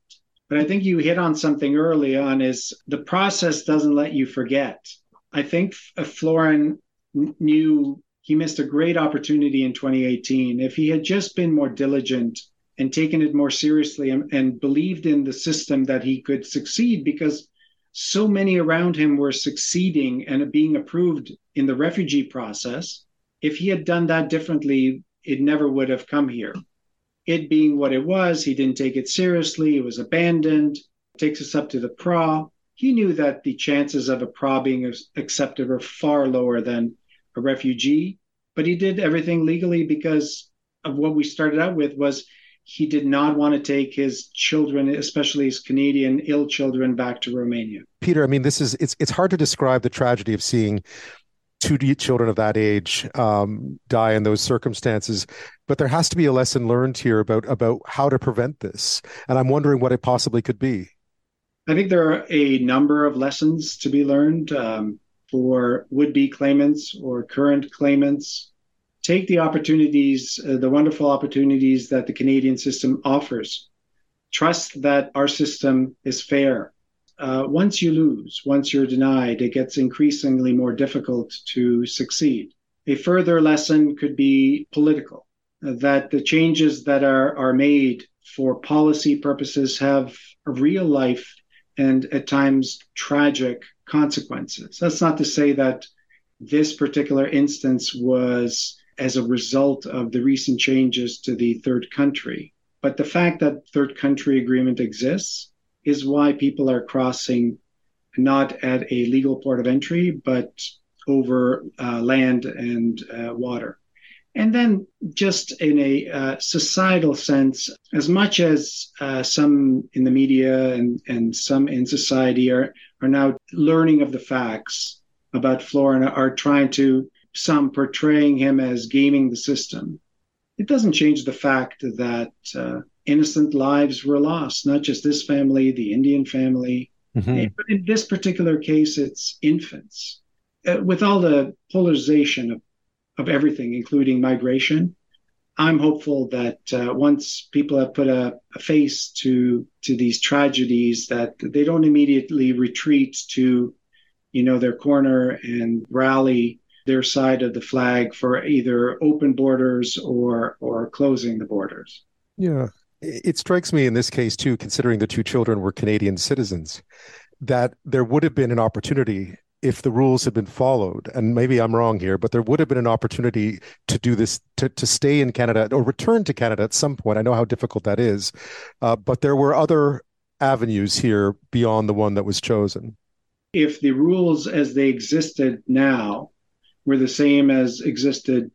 But I think you hit on something early on is the process doesn't let you forget. I think Florin knew he missed a great opportunity in 2018. If he had just been more diligent and taken it more seriously and, and believed in the system that he could succeed, because so many around him were succeeding and being approved in the refugee process. If he had done that differently, it never would have come here. It being what it was, he didn't take it seriously, it was abandoned, takes us up to the PRA. He knew that the chances of a PRA being accepted were far lower than a refugee, but he did everything legally because of what we started out with was he did not want to take his children, especially his Canadian ill children, back to Romania. Peter, I mean, this is it's it's hard to describe the tragedy of seeing two children of that age um, die in those circumstances, but there has to be a lesson learned here about about how to prevent this, and I'm wondering what it possibly could be. I think there are a number of lessons to be learned um, for would-be claimants or current claimants take the opportunities, uh, the wonderful opportunities that the Canadian system offers. Trust that our system is fair. Uh, once you lose, once you're denied, it gets increasingly more difficult to succeed. A further lesson could be political, uh, that the changes that are, are made for policy purposes have real life and at times tragic consequences. That's not to say that this particular instance was as a result of the recent changes to the third country. But the fact that third country agreement exists is why people are crossing not at a legal port of entry, but over uh, land and uh, water. And then, just in a uh, societal sense, as much as uh, some in the media and, and some in society are, are now learning of the facts about Florin, are trying to some portraying him as gaming the system, it doesn't change the fact that uh, innocent lives were lost, not just this family, the Indian family, mm-hmm. but in this particular case, it's infants. Uh, with all the polarization of, of everything, including migration, I'm hopeful that uh, once people have put a, a, face to to these tragedies, that they don't immediately retreat to, you know, their corner and rally their side of the flag for either open borders or or closing the borders. Yeah. It strikes me in this case too, considering the two children were Canadian citizens, that there would have been an opportunity if the rules had been followed, and maybe I'm wrong here, but there would have been an opportunity to do this, to, to stay in Canada or return to Canada at some point. I know how difficult that is, uh, but there were other avenues here beyond the one that was chosen. If the rules as they existed now were the same as existed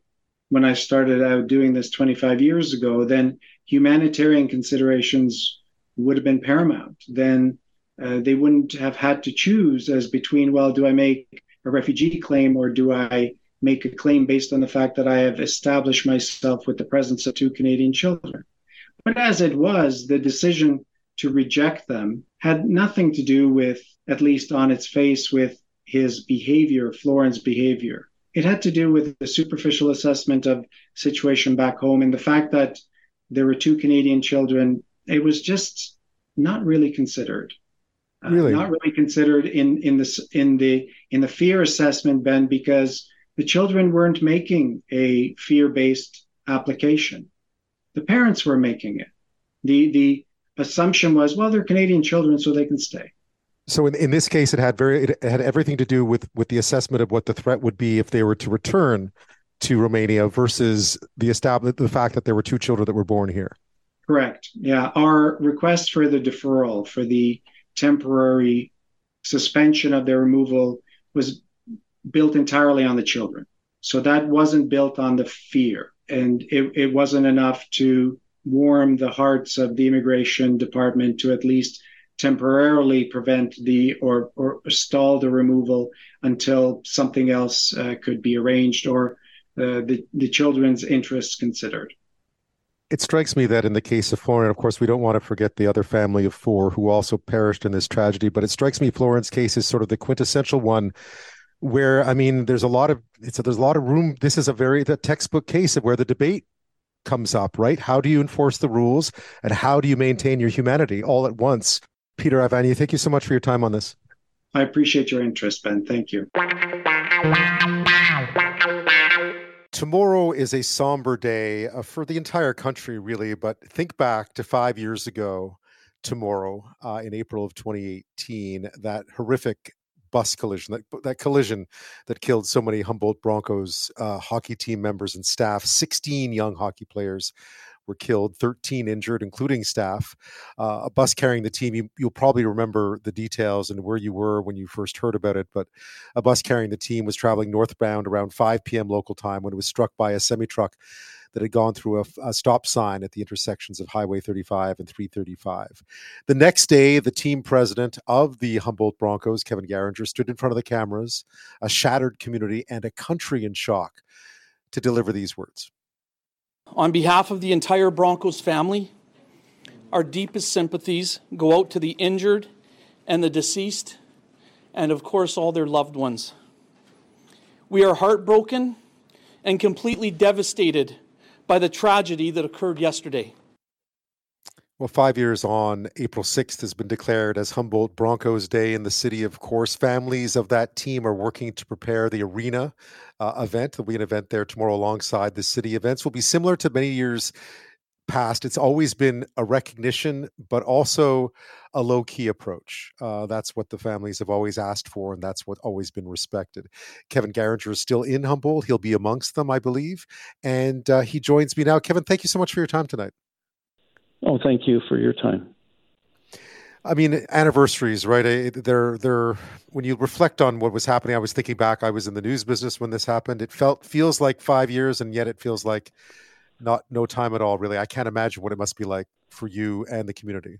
when I started out doing this 25 years ago, then humanitarian considerations would have been paramount. Then uh, they wouldn't have had to choose as between, well, do I make a refugee claim or do I make a claim based on the fact that I have established myself with the presence of two Canadian children? But as it was, the decision to reject them had nothing to do with, at least on its face, with his behavior, Florin's behavior. It had to do with the superficial assessment of situation back home and the fact that there were two Canadian children. It was just not really considered. Uh, really? Uh, not really considered in in the in the in the fear assessment, Ben, because the children weren't making a fear-based application. The parents were making it. The the assumption was, well, they're Canadian children, so they can stay. So in, in this case, it had very it had everything to do with with the assessment of what the threat would be if they were to return to Romania versus the established the fact that there were two children that were born here. Correct. Yeah, our request for the deferral for the temporary suspension of their removal was built entirely on the children. So that wasn't built on the fear. And it, it wasn't enough to warm the hearts of the immigration department to at least temporarily prevent the or, or stall the removal until something else uh, could be arranged or Uh, the, the children's interests considered it strikes me that in the case of Florin, of course, we don't want to forget the other family of four who also perished in this tragedy. But it strikes me Florin's case is sort of the quintessential one where, I mean, there's a lot of it's a, there's a lot of room. This is a very the textbook case of where the debate comes up, right? How do you enforce the rules and how do you maintain your humanity all at once? Peter Ivanyi, thank you so much for your time on this. I appreciate your interest, Ben. Thank you. Tomorrow is a somber day uh, for the entire country, really. But think back to five years ago, tomorrow uh, in April of 2018, that horrific bus collision, that, that collision that killed so many Humboldt Broncos uh, hockey team members and staff, 16 young hockey players were killed, 13 injured, including staff. Uh, a bus carrying the team, you, will probably remember the details and where you were when you first heard about it, but a bus carrying the team was traveling northbound around 5 p.m. local time when it was struck by a semi truck that had gone through a, a, stop sign at the intersections of Highway 35 and 335. The next day, the team president of the Humboldt Broncos, Kevin Garinger, stood in front of the cameras, a shattered community and a country in shock, to deliver these words. On behalf of the entire Broncos family, our deepest sympathies go out to the injured and the deceased, and of course, all their loved ones. We are heartbroken and completely devastated by the tragedy that occurred yesterday. Well, five years on, April 6th has been declared as Humboldt Broncos Day in the city. Of course, families of that team are working to prepare the arena uh, event. There'll be an event there tomorrow alongside the city. Events will be similar to many years past. It's always been a recognition, but also a low key approach. Uh, that's what the families have always asked for, and that's what always been respected. Kevin Garinger is still in Humboldt. He'll be amongst them, I believe. And uh, he joins me now. Kevin, thank you so much for your time tonight. Oh, thank you for your time. I mean, anniversaries, right? They're they're when you reflect on what was happening. I was thinking back. I was in the news business when this happened. It felt feels like five years, and yet it feels like not no time at all. Really, I can't imagine what it must be like for you and the community.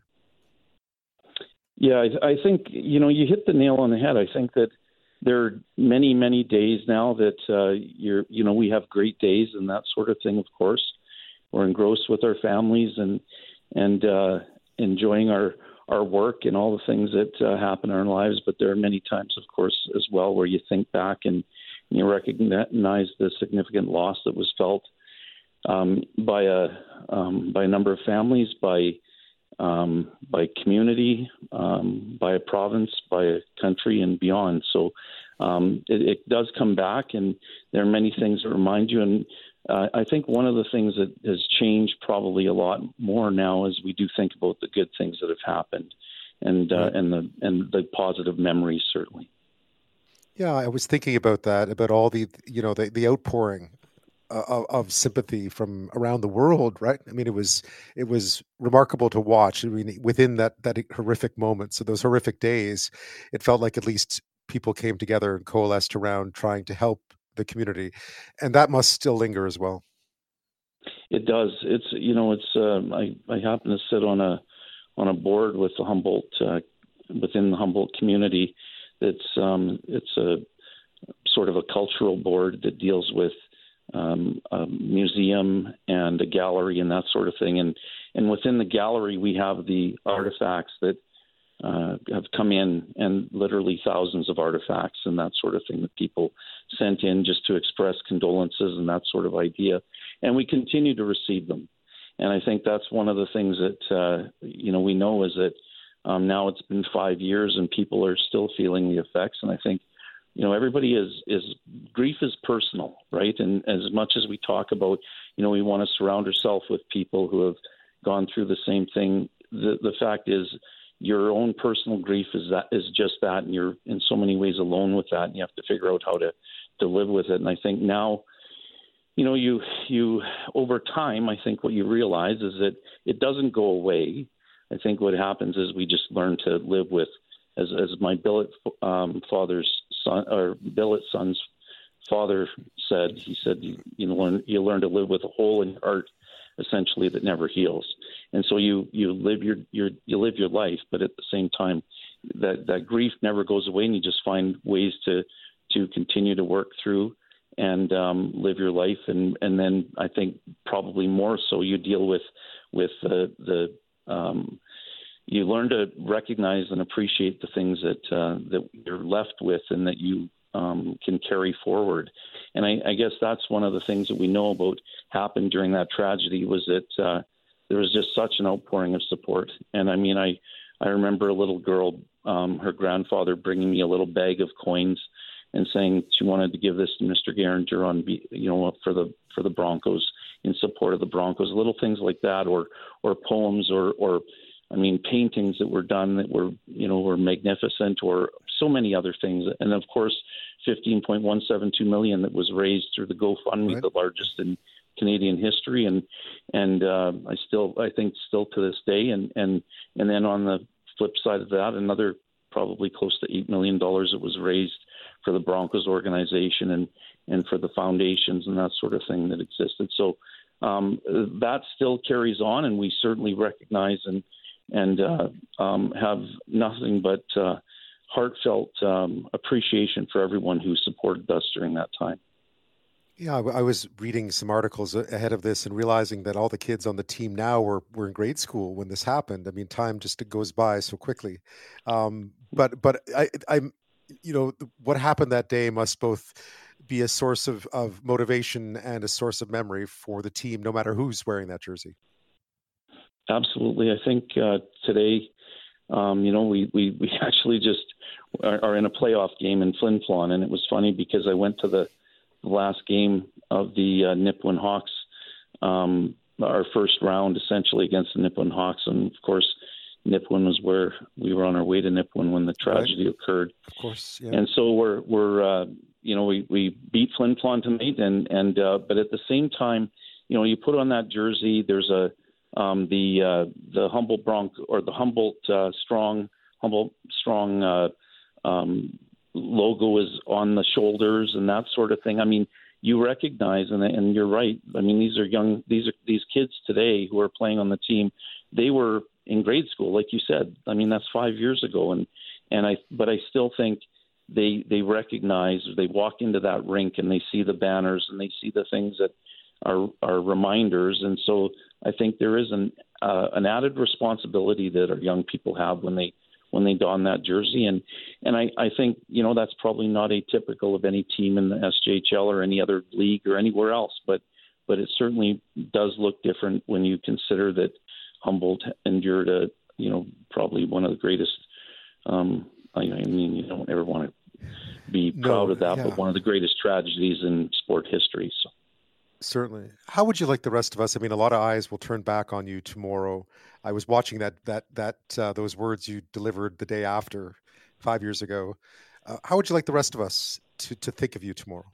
Yeah, I, I think you know you hit the nail on the head. I think that there are many many days now that uh, you're you know we have great days and that sort of thing. Of course, we're engrossed with our families and and uh, enjoying our our work and all the things that uh, happen in our lives. But there are many times, of course, as well, where you think back and you recognize the significant loss that was felt um, by a um, by a number of families, by um, by community, um, by a province, by a country, and beyond. So um, it, it does come back, and there are many things that remind you. And uh, I think one of the things that has changed probably a lot more now is we do think about the good things that have happened, and uh, and the and the positive memories certainly. Yeah, I was thinking about that, about all the you know the the outpouring of, of, sympathy from around the world, right? I mean, it was it was remarkable to watch. I mean, within that that horrific moment, so those horrific days, it felt like at least people came together and coalesced around trying to help the community, and that must still linger as well. It does. It's you know, it's um, I I happen to sit on a on a board with the Humboldt uh, within the Humboldt community. It's um, it's a sort of a cultural board that deals with um, a museum and a gallery and that sort of thing. And and within the gallery, we have the artifacts that uh, have come in, and literally thousands of artifacts and that sort of thing that people sent in just to express condolences and that sort of idea. And we continue to receive them. And I think that's one of the things that uh, you know we know is that um, now it's been five years and people are still feeling the effects. And I think you know everybody is is grief is personal right and as much as we talk about you know we want to surround ourselves with people who have gone through the same thing the the fact is your own personal grief is that is just that and you're in so many ways alone with that and you have to figure out how to to live with it. And i think now you know you you over time i think what you realize is that it doesn't go away. I think what happens is we just learn to live with as as my billet um, father's son or billet son's father said he said you, you learn you learn to live with a hole in your heart essentially that never heals. And so you you live your your you live your life but at the same time that that grief never goes away and you just find ways to to continue to work through and um, live your life and and then I think probably more so you deal with with the the um, you learn to recognize and appreciate the things that uh, that you're left with and that you um, can carry forward. And I, I, guess that's one of the things that we know about happened during that tragedy was that uh, there was just such an outpouring of support. And I mean, I I remember a little girl, um, her grandfather bringing me a little bag of coins and saying she wanted to give this to Mr. Garinger on, you know, for the for the Broncos in support of the Broncos. Little things like that, or or poems, or or I mean, paintings that were done that were, you know, were magnificent, or so many other things. And of course, 15.172 million that was raised through the GoFundMe, right. the largest in Canadian history, and and uh, I still, I think, still to this day, and and and then on the flip side of that, another probably close to eight million dollars that was raised for the Broncos organization and and for the foundations and that sort of thing that existed. So um, that still carries on, and we certainly recognize and and uh, um, have nothing but uh, heartfelt um, appreciation for everyone who supported us during that time. Yeah, I was reading some articles ahead of this and realizing that all the kids on the team now were, were in grade school when this happened. I mean, time just goes by so quickly. Um, but but I, I'm, you know, what happened that day must both be a source of, of motivation and a source of memory for the team, no matter who's wearing that jersey. Absolutely. I think uh, today, um, you know, we, we, we actually just are, are, in a playoff game in Flin Flon. And it was funny because I went to the last game of the uh, Nipawin Hawks, um, our first round essentially against the Nipawin Hawks. And of course, Nipawin was where we were on our way to Nipawin when the tragedy right. occurred. Of course. Yeah. And so we're, we're, uh, you know, we, we beat Flin Flon tonight. And, and, uh, but at the same time, you know, you put on that jersey, there's a, um, the uh, the Humboldt Bronc or the Humboldt uh, Strong Humboldt Strong uh, um, logo is on the shoulders and that sort of thing. I mean, you recognize and and you're right. I mean, these are young these are these kids today who are playing on the team. They were in grade school, like you said. I mean, that's five years ago, and and I but I still think they they recognize they walk into that rink and they see the banners and they see the things that are are reminders, and so I think there is an uh, an added responsibility that our young people have when they when they don that jersey, and and I, I think you know that's probably not atypical of any team in the SJHL or any other league or anywhere else, but but it certainly does look different when you consider that Humboldt endured a you know probably one of the greatest. Um, I, I mean, you don't ever want to be No, proud of that, yeah. but one of the greatest tragedies in sport history. So. Certainly. How would you like the rest of us? I mean, a lot of eyes will turn back on you tomorrow. I was watching that that that uh, those words you delivered the day after, five years ago. Uh, how would you like the rest of us to to think of you tomorrow?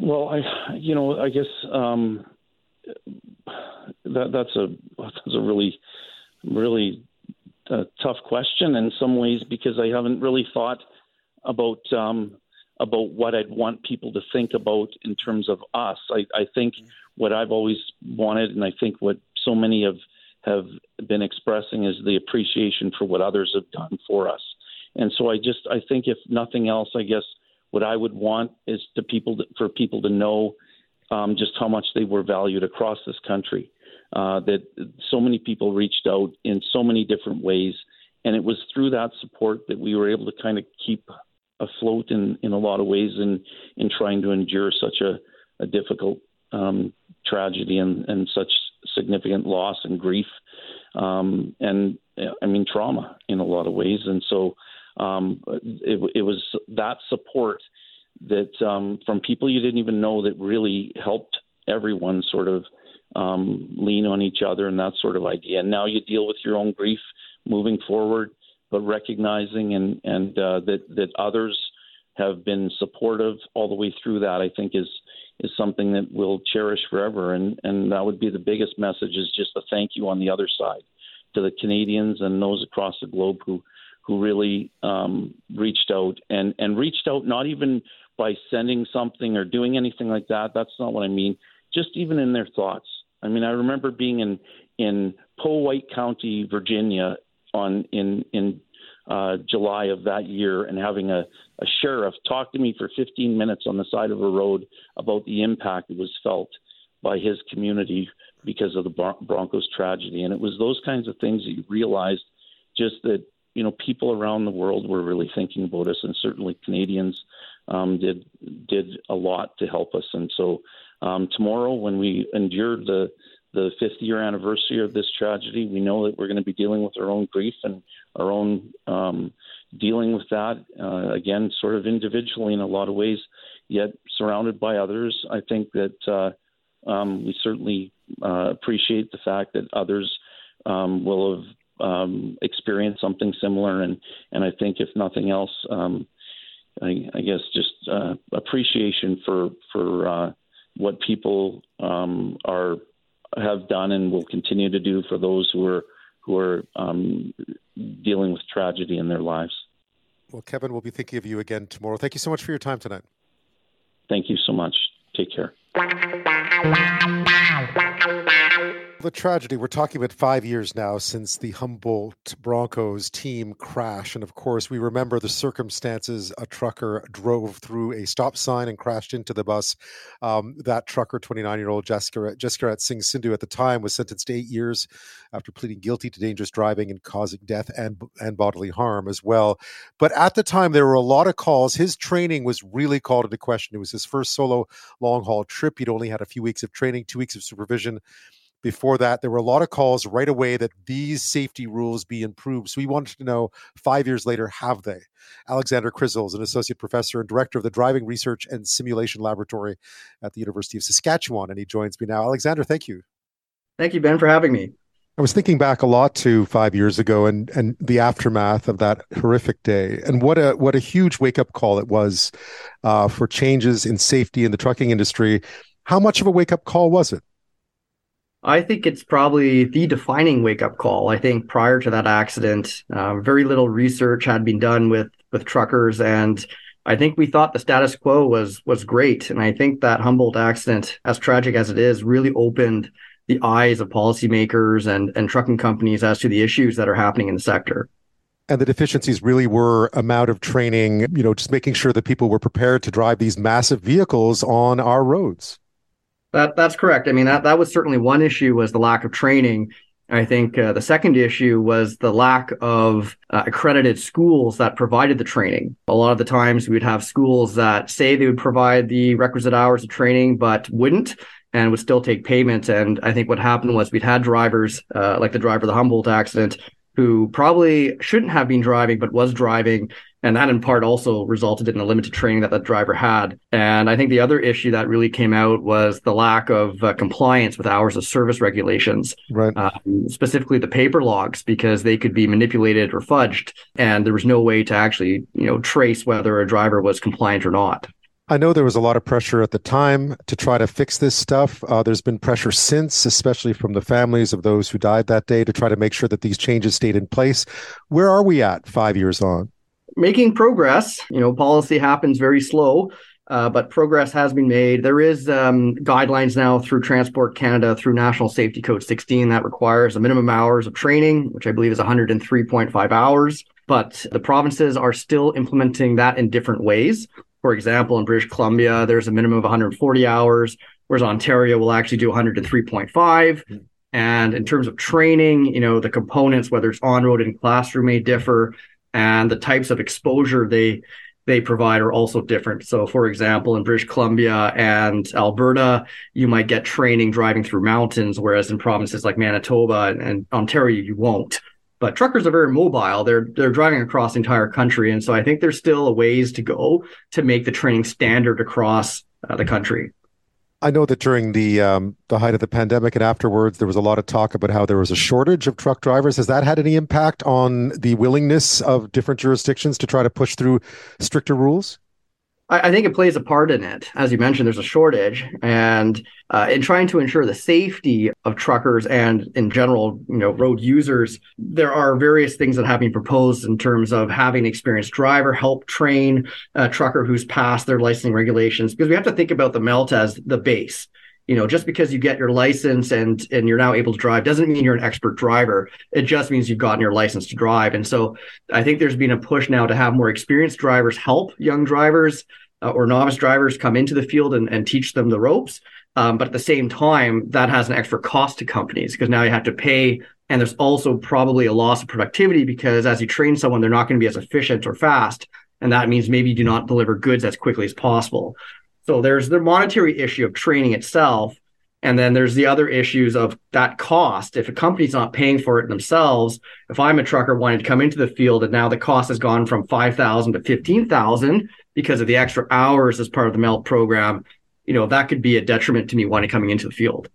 Well, I, you know, I guess um, that that's a that's a really really uh, tough question in some ways because I haven't really thought about um, about what I'd want people to think about in terms of us. I, I think what I've always wanted, and I think what so many have have been expressing is the appreciation for what others have done for us. And so I just I think if nothing else, I guess what I would want is to people to, for people to know um, just how much they were valued across this country. Uh, that so many people reached out in so many different ways, and it was through that support that we were able to kind of keep afloat in, in a lot of ways in in trying to endure such a, a difficult um, tragedy and, and such significant loss and grief um, and I mean trauma in a lot of ways. And so um, it, it was that support that um, from people you didn't even know that really helped everyone sort of um, lean on each other and that sort of idea. And now you deal with your own grief moving forward, but recognizing and and uh, that that others have been supportive all the way through that. I think is is something that we'll cherish forever. And and that would be the biggest message is just a thank you on the other side to the Canadians and those across the globe who who really um, reached out and and reached out not even by sending something or doing anything like that. That's not what I mean. Just even in their thoughts. I mean, I remember being in in Powhatan County, Virginia, on in in uh, July of that year, and having a, a sheriff talk to me for 15 minutes on the side of a road about the impact that was felt by his community because of the Bron- Broncos tragedy. And it was those kinds of things that you realized just that you know people around the world were really thinking about us, and certainly Canadians um, did did a lot to help us. And so um, tomorrow, when we endure the the fifth year anniversary of this tragedy, we know that we're going to be dealing with our own grief and our own um, dealing with that uh, again, sort of individually in a lot of ways, yet surrounded by others. I think that uh, um, we certainly uh, appreciate the fact that others um, will have um, experienced something similar, and and I think if nothing else, um, I, I guess just uh, appreciation for for uh, what people um, are have done and will continue to do for those who are who are um, dealing with tragedy in their lives. Well, Kevin, we'll be thinking of you again tomorrow. Thank you so much for your time tonight. Thank you so much. Take care. The tragedy, we're talking about five years now since the Humboldt Broncos team crash. And of course, we remember the circumstances. A trucker drove through a stop sign and crashed into the bus. Um, that trucker, 29 year old Jessica, Jessica Singh Sindhu, at the time was sentenced to eight years after pleading guilty to dangerous driving and causing death and, and bodily harm as well. But at the time, there were a lot of calls. His training was really called into question. It was his first solo long haul trip. He'd only had a few weeks of training, two weeks of supervision before that, there were a lot of calls right away that these safety rules be improved. So we wanted to know five years later, have they? Alexander Crizzle is an associate professor and director of the Driving Research and Simulation Laboratory at the University of Saskatchewan, and he joins me now. Alexander, thank you. Thank you, Ben, for having me. I was thinking back a lot to five years ago and and the aftermath of that horrific day, and what a what a huge wake up call it was uh, for changes in safety in the trucking industry. How much of a wake up call was it? I think it's probably the defining wake up call. I think prior to that accident, uh, very little research had been done with with truckers, and I think we thought the status quo was was great. And I think that Humboldt accident, as tragic as it is, really opened the eyes of policymakers and and trucking companies as to the issues that are happening in the sector. And the deficiencies really were amount of training, you know, just making sure that people were prepared to drive these massive vehicles on our roads. That that's correct. I mean that that was certainly one issue was the lack of training. I think uh, the second issue was the lack of uh, accredited schools that provided the training. A lot of the times we'd have schools that say they would provide the requisite hours of training, but wouldn't and would still take payment. And I think what happened was we'd had drivers, uh, like the driver of the Humboldt accident, who probably shouldn't have been driving but was driving and that in part also resulted in the limited training that that driver had and i think the other issue that really came out was the lack of uh, compliance with hours of service regulations right um, specifically the paper logs because they could be manipulated or fudged and there was no way to actually you know trace whether a driver was compliant or not I know there was a lot of pressure at the time to try to fix this stuff. Uh, there's been pressure since, especially from the families of those who died that day, to try to make sure that these changes stayed in place. Where are we at five years on? Making progress. You know, policy happens very slow. Uh, but progress has been made. There is um, guidelines now through Transport Canada, through National Safety Code 16, that requires a minimum hours of training, which I believe is 103.5 hours. But the provinces are still implementing that in different ways. For example, in British Columbia, there's a minimum of 140 hours, whereas Ontario will actually do 103.5. And in terms of training, you know, the components, whether it's on road and classroom, may differ, and the types of exposure they they provide are also different. So, for example, in British Columbia and Alberta, you might get training driving through mountains, whereas in provinces like Manitoba and Ontario, you won't but truckers are very mobile. They're they're driving across the entire country, and so I think there's still a ways to go to make the training standard across uh, the country. I know that during the um, the height of the pandemic and afterwards, there was a lot of talk about how there was a shortage of truck drivers. Has that had any impact on the willingness of different jurisdictions to try to push through stricter rules? I, I think it plays a part in it. As you mentioned, there's a shortage, and uh, in trying to ensure the safety of truckers and, in general, you know, road users, there are various things that have been proposed in terms of having an experienced driver help train a trucker who's passed their licensing regulations. Because we have to think about the MELT as the base you know just because you get your license and and you're now able to drive doesn't mean you're an expert driver. It just means you've gotten your license to drive. And so i think there's been a push now to have more experienced drivers help young drivers uh, or novice drivers come into the field and, and teach them the ropes. Um, but at the same time that has an extra cost to companies because now you have to pay and there's also probably a loss of productivity because as you train someone they're not going to be as efficient or fast. And that means maybe you do not deliver goods as quickly as possible so there's the monetary issue of training itself. And then there's the other issues of that cost. If a company's not paying for it themselves, if I'm a trucker wanting to come into the field and now the cost has gone from 5,000 to 15,000 because of the extra hours as part of the MELT program, you know, that could be a detriment to me wanting coming into the field.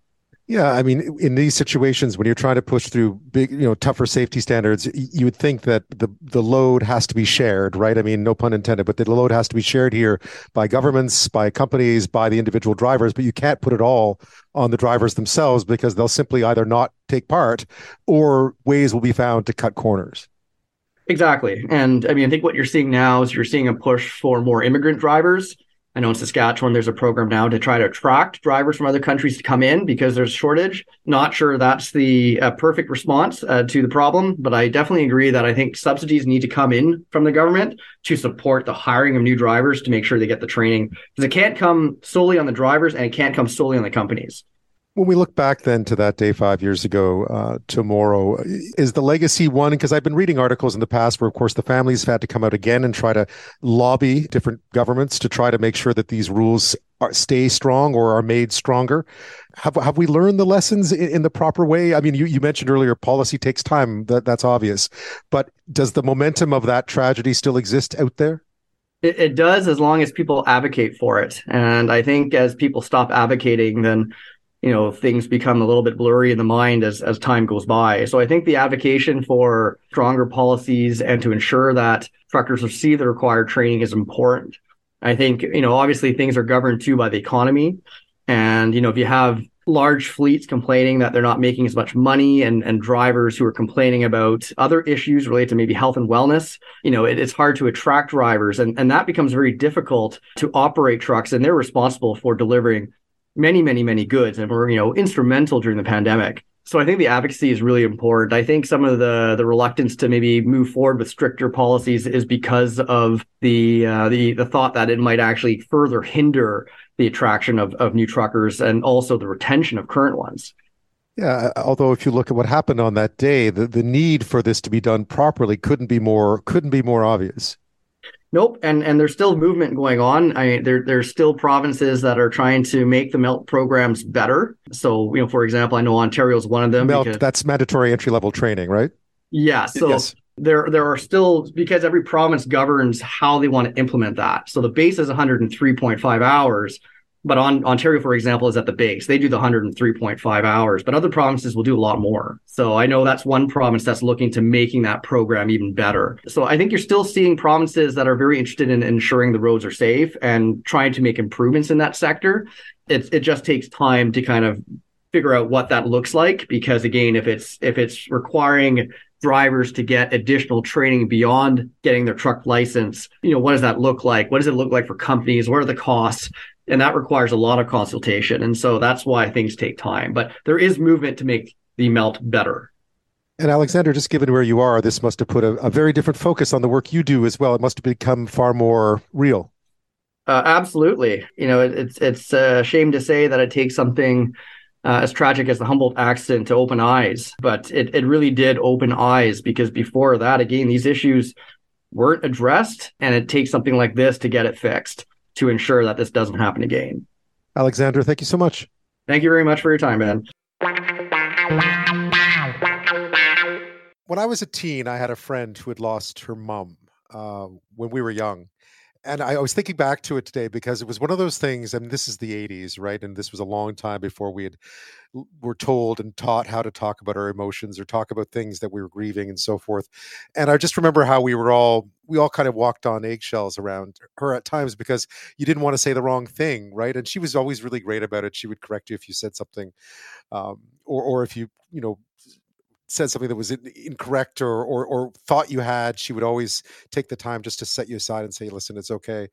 Yeah, I mean, in these situations, when you're trying to push through big, you know, tougher safety standards, you would think that the the load has to be shared, right? I mean, no pun intended, but the load has to be shared here by governments, by companies, by the individual drivers. But you can't put it all on the drivers themselves because they'll simply either not take part, or ways will be found to cut corners. Exactly, and I mean, I think what you're seeing now is you're seeing a push for more immigrant drivers I know in Saskatchewan there's a program now to try to attract drivers from other countries to come in because there's a shortage. Not sure that's the uh, perfect response uh, to the problem, but I definitely agree that I think subsidies need to come in from the government to support the hiring of new drivers to make sure they get the training because it can't come solely on the drivers and it can't come solely on the companies. When we look back then to that day five years ago, uh, tomorrow, is the legacy one? Because I've been reading articles in the past where, of course, the families have had to come out again and try to lobby different governments to try to make sure that these rules are, stay strong or are made stronger. Have, have we learned the lessons in, in the proper way? I mean, you, you mentioned earlier policy takes time. That, that's obvious. But does the momentum of that tragedy still exist out there? It, it, does as long as people advocate for it. And I think as people stop advocating, then you know things become a little bit blurry in the mind as as time goes by. So i think the advocacy for stronger policies and to ensure that truckers receive the required training is important. I think you know obviously things are governed too by the economy. And you know if you have large fleets complaining that they're not making as much money and, and drivers who are complaining about other issues related to maybe health and wellness you know it, it's hard to attract drivers. And, and that becomes very difficult to operate trucks and they're responsible for delivering many, many, many goods and were, you know, instrumental during the pandemic. So I think the advocacy is really important. I think some of the the reluctance to maybe move forward with stricter policies is because of the uh, the the thought that it might actually further hinder the attraction of of new truckers and also the retention of current ones. Yeah, although if you look at what happened on that day, the, the need for this to be done properly couldn't be more couldn't be more obvious. Nope, and and there's still movement going on. I mean, there there's still provinces that are trying to make the MELT programs better. So, you know, for example, I know Ontario is one of them. MELT, because, that's mandatory entry level training, right? Yeah. So yes. there there are still because every province governs how they want to implement that. So the base is 103.5 hours, but on Ontario, for example, is at the base. They do the 103.5 hours, but other provinces will do a lot more. So I know that's one province that's looking to making that program even better. So I think you're still seeing provinces that are very interested in ensuring the roads are safe and trying to make improvements in that sector. It, it just takes time to kind of figure out what that looks like because again if it's if it's requiring drivers to get additional training beyond getting their truck license you know what does that look like what does it look like for companies what are the costs and that requires a lot of consultation. And so that's why things take time. But there is movement to make the MELT better. And alexander just given where you are this must have put a, a very different focus on the work you do as well. It must have become far more real. Uh, absolutely. You know it, it's it's a shame to say that it takes something uh, as tragic as the Humboldt accident to open eyes, but it, it really did open eyes because before that, again, these issues weren't addressed, and it takes something like this to get it fixed to ensure that this doesn't happen again. Alexander, thank you so much. Thank you very much for your time, Ben. When I was a teen, I had a friend who had lost her mom uh, when we were young and I was thinking back to it today because it was one of those things. Mean, this is the '80s, right? And this was a long time before we had were told and taught how to talk about our emotions or talk about things that we were grieving and so forth. And I just remember how we were all we all kind of walked on eggshells around her at times because you didn't want to say the wrong thing, right? And she was always really great about it. She would correct you if you said something, um, or or if you you know said something that was incorrect or, or, or thought you had, she would always take the time just to set you aside and say, "Listen, it's okay."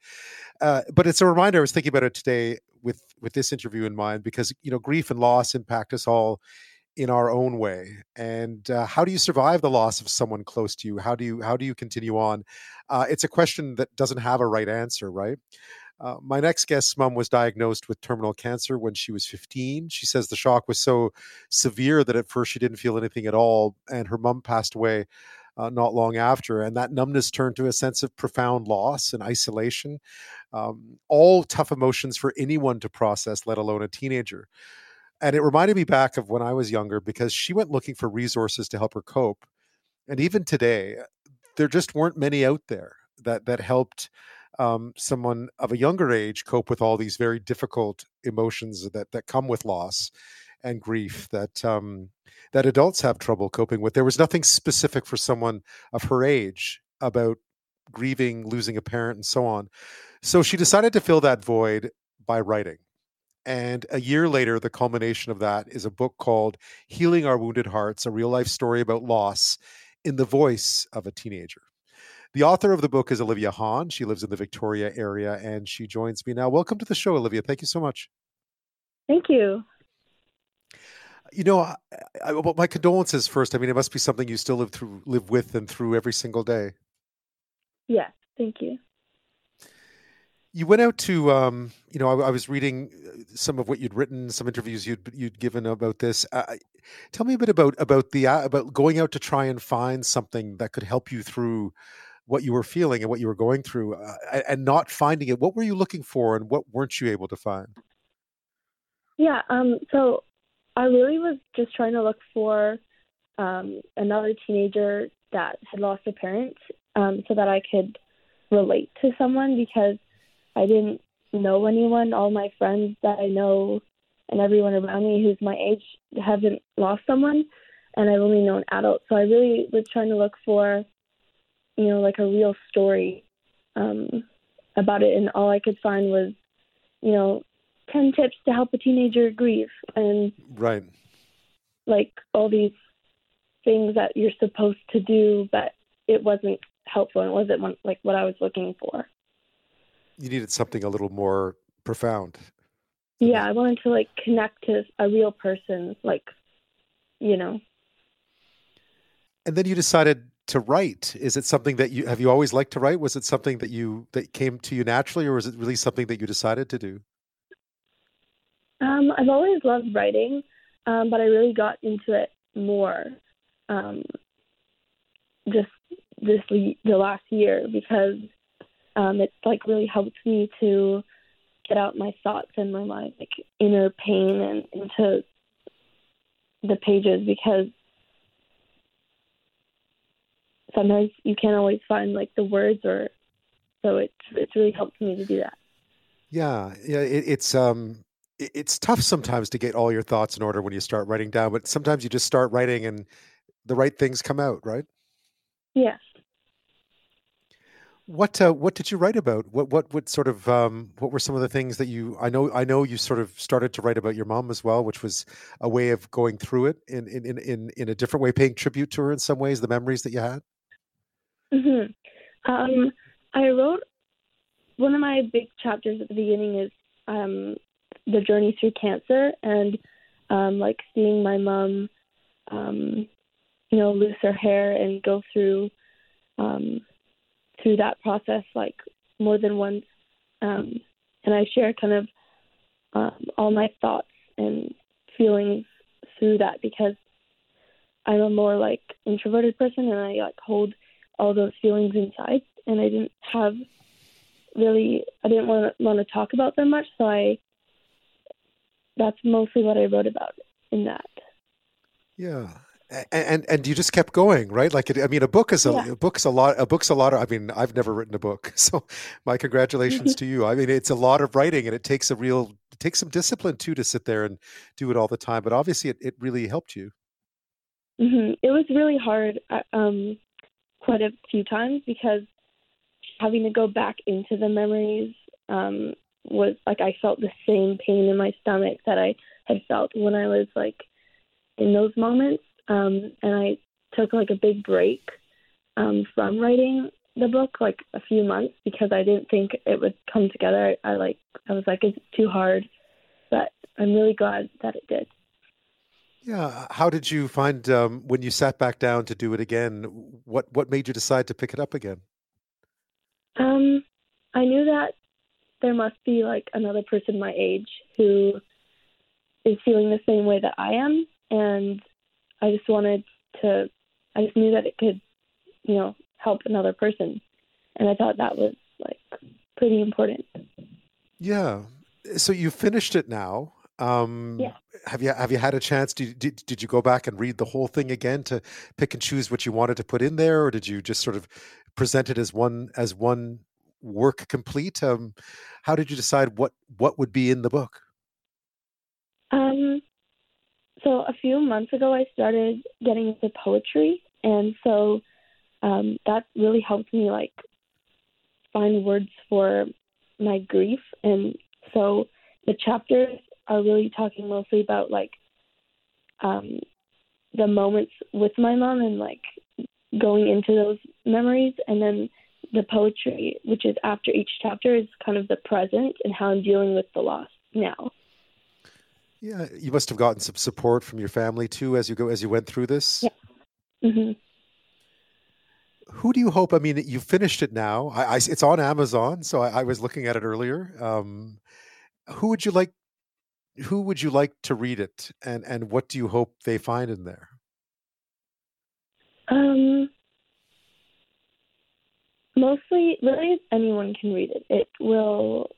Uh, but it's a reminder. I was thinking about it today with with this interview in mind because you know grief and loss impact us all in our own way. And uh, how do you survive the loss of someone close to you? How do you how do you continue on? Uh, it's a question that doesn't have a right answer, right? Uh, my next guest's mom was diagnosed with terminal cancer when she was 15. She says the shock was so severe that at first she didn't feel anything at all, and her mom passed away uh, not long after. And that numbness turned to a sense of profound loss and isolation. Um, all tough emotions for anyone to process, let alone a teenager. And it reminded me back of when I was younger because she went looking for resources to help her cope. And even today, there just weren't many out there that that helped um, someone of a younger age cope with all these very difficult emotions that that come with loss and grief that um, that adults have trouble coping with. There was nothing specific for someone of her age about grieving, losing a parent, and so on. So she decided to fill that void by writing. And a year later, the culmination of that is a book called Healing Our Wounded Hearts, a real life story about loss in the voice of a teenager. The author of the book is Olivia Hahn. She lives in the Victoria area and she joins me now. Welcome to the show, Olivia. Thank you so much. Thank you. You know, I, I, well, my condolences first. I mean, it must be something you still live through, live with, and through every single day. Yes, thank you. You went out to, um, you know, I, I, was reading uh, some of what you'd written, some interviews you'd you'd given about this. Uh, tell me a bit about about the uh, about going out to try and find something that could help you through what you were feeling and what you were going through uh, and not finding it what were you looking for and what weren't you able to find? Yeah um so i really was just trying to look for um another teenager that had lost a parent um so that i could relate to someone because i didn't know anyone. All my friends that i know and everyone around me who's my age haven't lost someone and i've only known adults. So i really was trying to look for you know, like a real story um, about it. And all I could find was, you know, 10 tips to help a teenager grieve. And, right. Like all these things that you're supposed to do, but it wasn't helpful and it wasn't like what I was looking for. You needed something a little more profound. Yeah, I wanted to like connect to a real person, like, you know. And then you decided to write? Is it something that you have you always liked to write? Was it something that you that came to you naturally or was it really something that you decided to do? Um, i've always loved writing um, but i really got into it more um, just this the last year because um, it's like really helped me to get out my thoughts and my like inner pain and into the pages because sometimes you can't always find like the words or so it's it's really helped me to do that. Yeah, yeah, it, it's um, it, it's tough sometimes to get all your thoughts in order when you start writing down, but sometimes you just start writing and the right things come out, right? Yes. What uh, what did you write about? What what what sort of um, what were some of the things that you? I know I know you sort of started to write about your mom as well, which was a way of going through it in in in in, in a different way, paying tribute to her in some ways, the memories that you had. Hmm Um, I wrote one of my big chapters at the beginning is um, the journey through cancer and um, like seeing my mom, um, you know, lose her hair and go through um, through that process like more than once. Um, and I share kind of um, all my thoughts and feelings through that because I'm a more like introverted person and I like hold all those feelings inside and I didn't have really I didn't want to want to talk about them much so I that's mostly what I wrote about in that. Yeah. A- And and you just kept going, right? Like, it, I mean, a book is a, Yeah. a book's a lot. A book's a lot. Of, I mean, I've never written a book, so my congratulations to you. I mean, it's a lot of writing, and it takes a real, it takes some discipline too to sit there and do it all the time. But obviously, it, it really helped you. hmm It was really hard uh, um, quite a few times because having to go back into the memories um, was like I felt the same pain in my stomach that I had felt when I was like in those moments. Um, and I took like a big break um, from writing the book, like a few months, because I didn't think it would come together. I, I like I was like it's too hard, but I'm really glad that it did. Yeah. How did you find um, when you sat back down to do it again? What what made you decide to pick it up again? Um, I knew that there must be like another person my age who is feeling the same way that I am, and I just wanted to. I just knew that it could, you know, help another person, and I thought that was like pretty important. Yeah. So you finished it now. Um, Yeah. Have you have you had a chance? Did, did did you go back and read the whole thing again to pick and choose what you wanted to put in there, or did you just sort of present it as one as one work complete? Um, how did you decide what what would be in the book? Um, so a few months ago, I started getting into poetry, and so um, that really helped me like find words for my grief. And so the chapters are really talking mostly about like um, the moments with my mom and like going into those memories, and then the poetry, which is after each chapter, is kind of the present and how I'm dealing with the loss now. Yeah, you must have gotten some support from your family too as you go as you went through this. hmm Who do you hope? I mean, you finished it now. I, I it's on Amazon, so I, I was looking at it earlier. Um, who would you like? Who would you like to read it, and and what do you hope they find in there? Um, mostly, really, anyone can read it. It will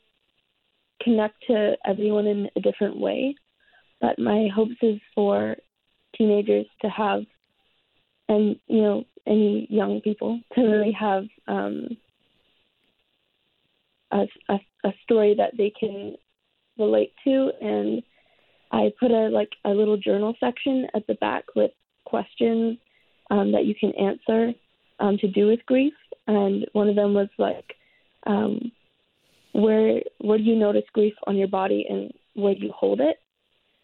connect to everyone in a different way. But my hopes is for teenagers to have, and you know, any young people to really have um, a, a a story that they can relate to. And I put a like a little journal section at the back with questions um, that you can answer um, to do with grief. And one of them was like, um, where where do you notice grief on your body and where do you hold it?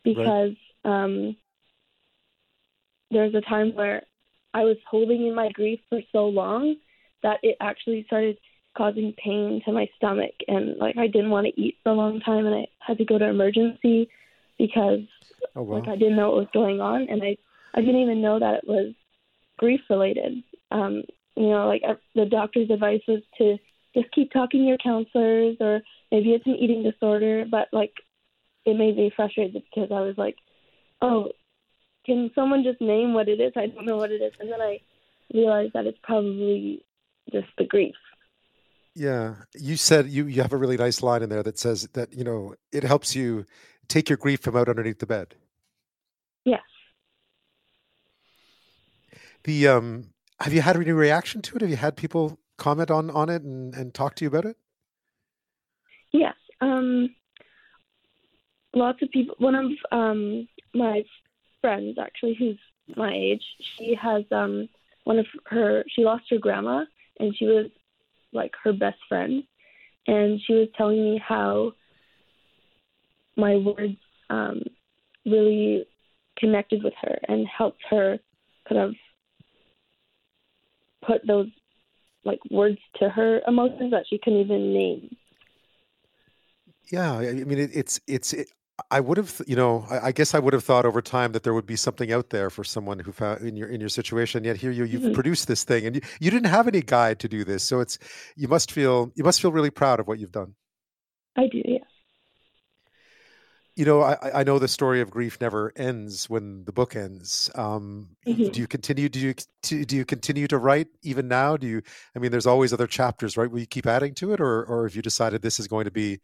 Because um, there's a time where I was holding in my grief for so long that it actually started causing pain to my stomach and like I didn't want to eat for a long time and I had to go to emergency because Oh wow. like I didn't know what was going on and I I didn't even know that it was grief related. Um, you know, like the doctor's advice was to just keep talking to your counselors or maybe it's an eating disorder, but like it made me frustrated because I was like, oh, can someone just name what it is? I don't know what it is, and then I realized that it's probably just the grief. Yeah, you said you you have a really nice line in there that says that you know it helps you take your grief from out underneath the bed. Yes. The um have you had any reaction to it? Have you had people comment on on it and, and talk to you about it? Yes. Um, lots of people. One of um, my friends, actually, who's my age, she has um, one of her. She lost her grandma, and she was like her best friend, and she was telling me how my words um, really connected with her and helped her kind of put those like words to her emotions that she couldn't even name. Yeah, I mean, it, it's it's. It, I would have, you know, I, I, guess I would have thought over time that there would be something out there for someone who found in your in your situation. Yet here you you've mm-hmm. produced this thing, and you, you didn't have any guide to do this, so it's you must feel you must feel really proud of what you've done. I do, yes you know, I, I know the story of grief never ends when the book ends. Um, mm-hmm. Do you continue? Do you do you continue to write even now? Do you? I mean, there's always other chapters, right? Will you keep adding to it, or or have you decided this is going to be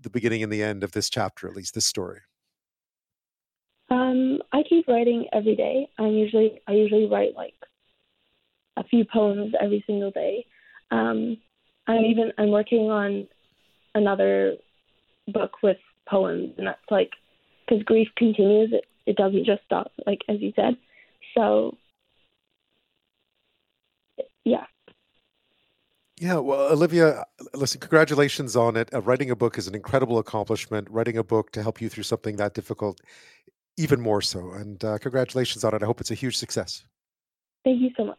the beginning and the end of this chapter, at least this story? Um, I keep writing every day. I usually I usually write like a few poems every single day. Um, I'm even I'm working on another book with poems, and that's like because grief continues; it it doesn't just stop, like as you said. So, yeah. Yeah, well, Olivia, listen, congratulations on it. Uh, writing a book is an incredible accomplishment. Writing a book to help you through something that difficult, even more so. And uh, congratulations on it. I hope it's a huge success. Thank you so much.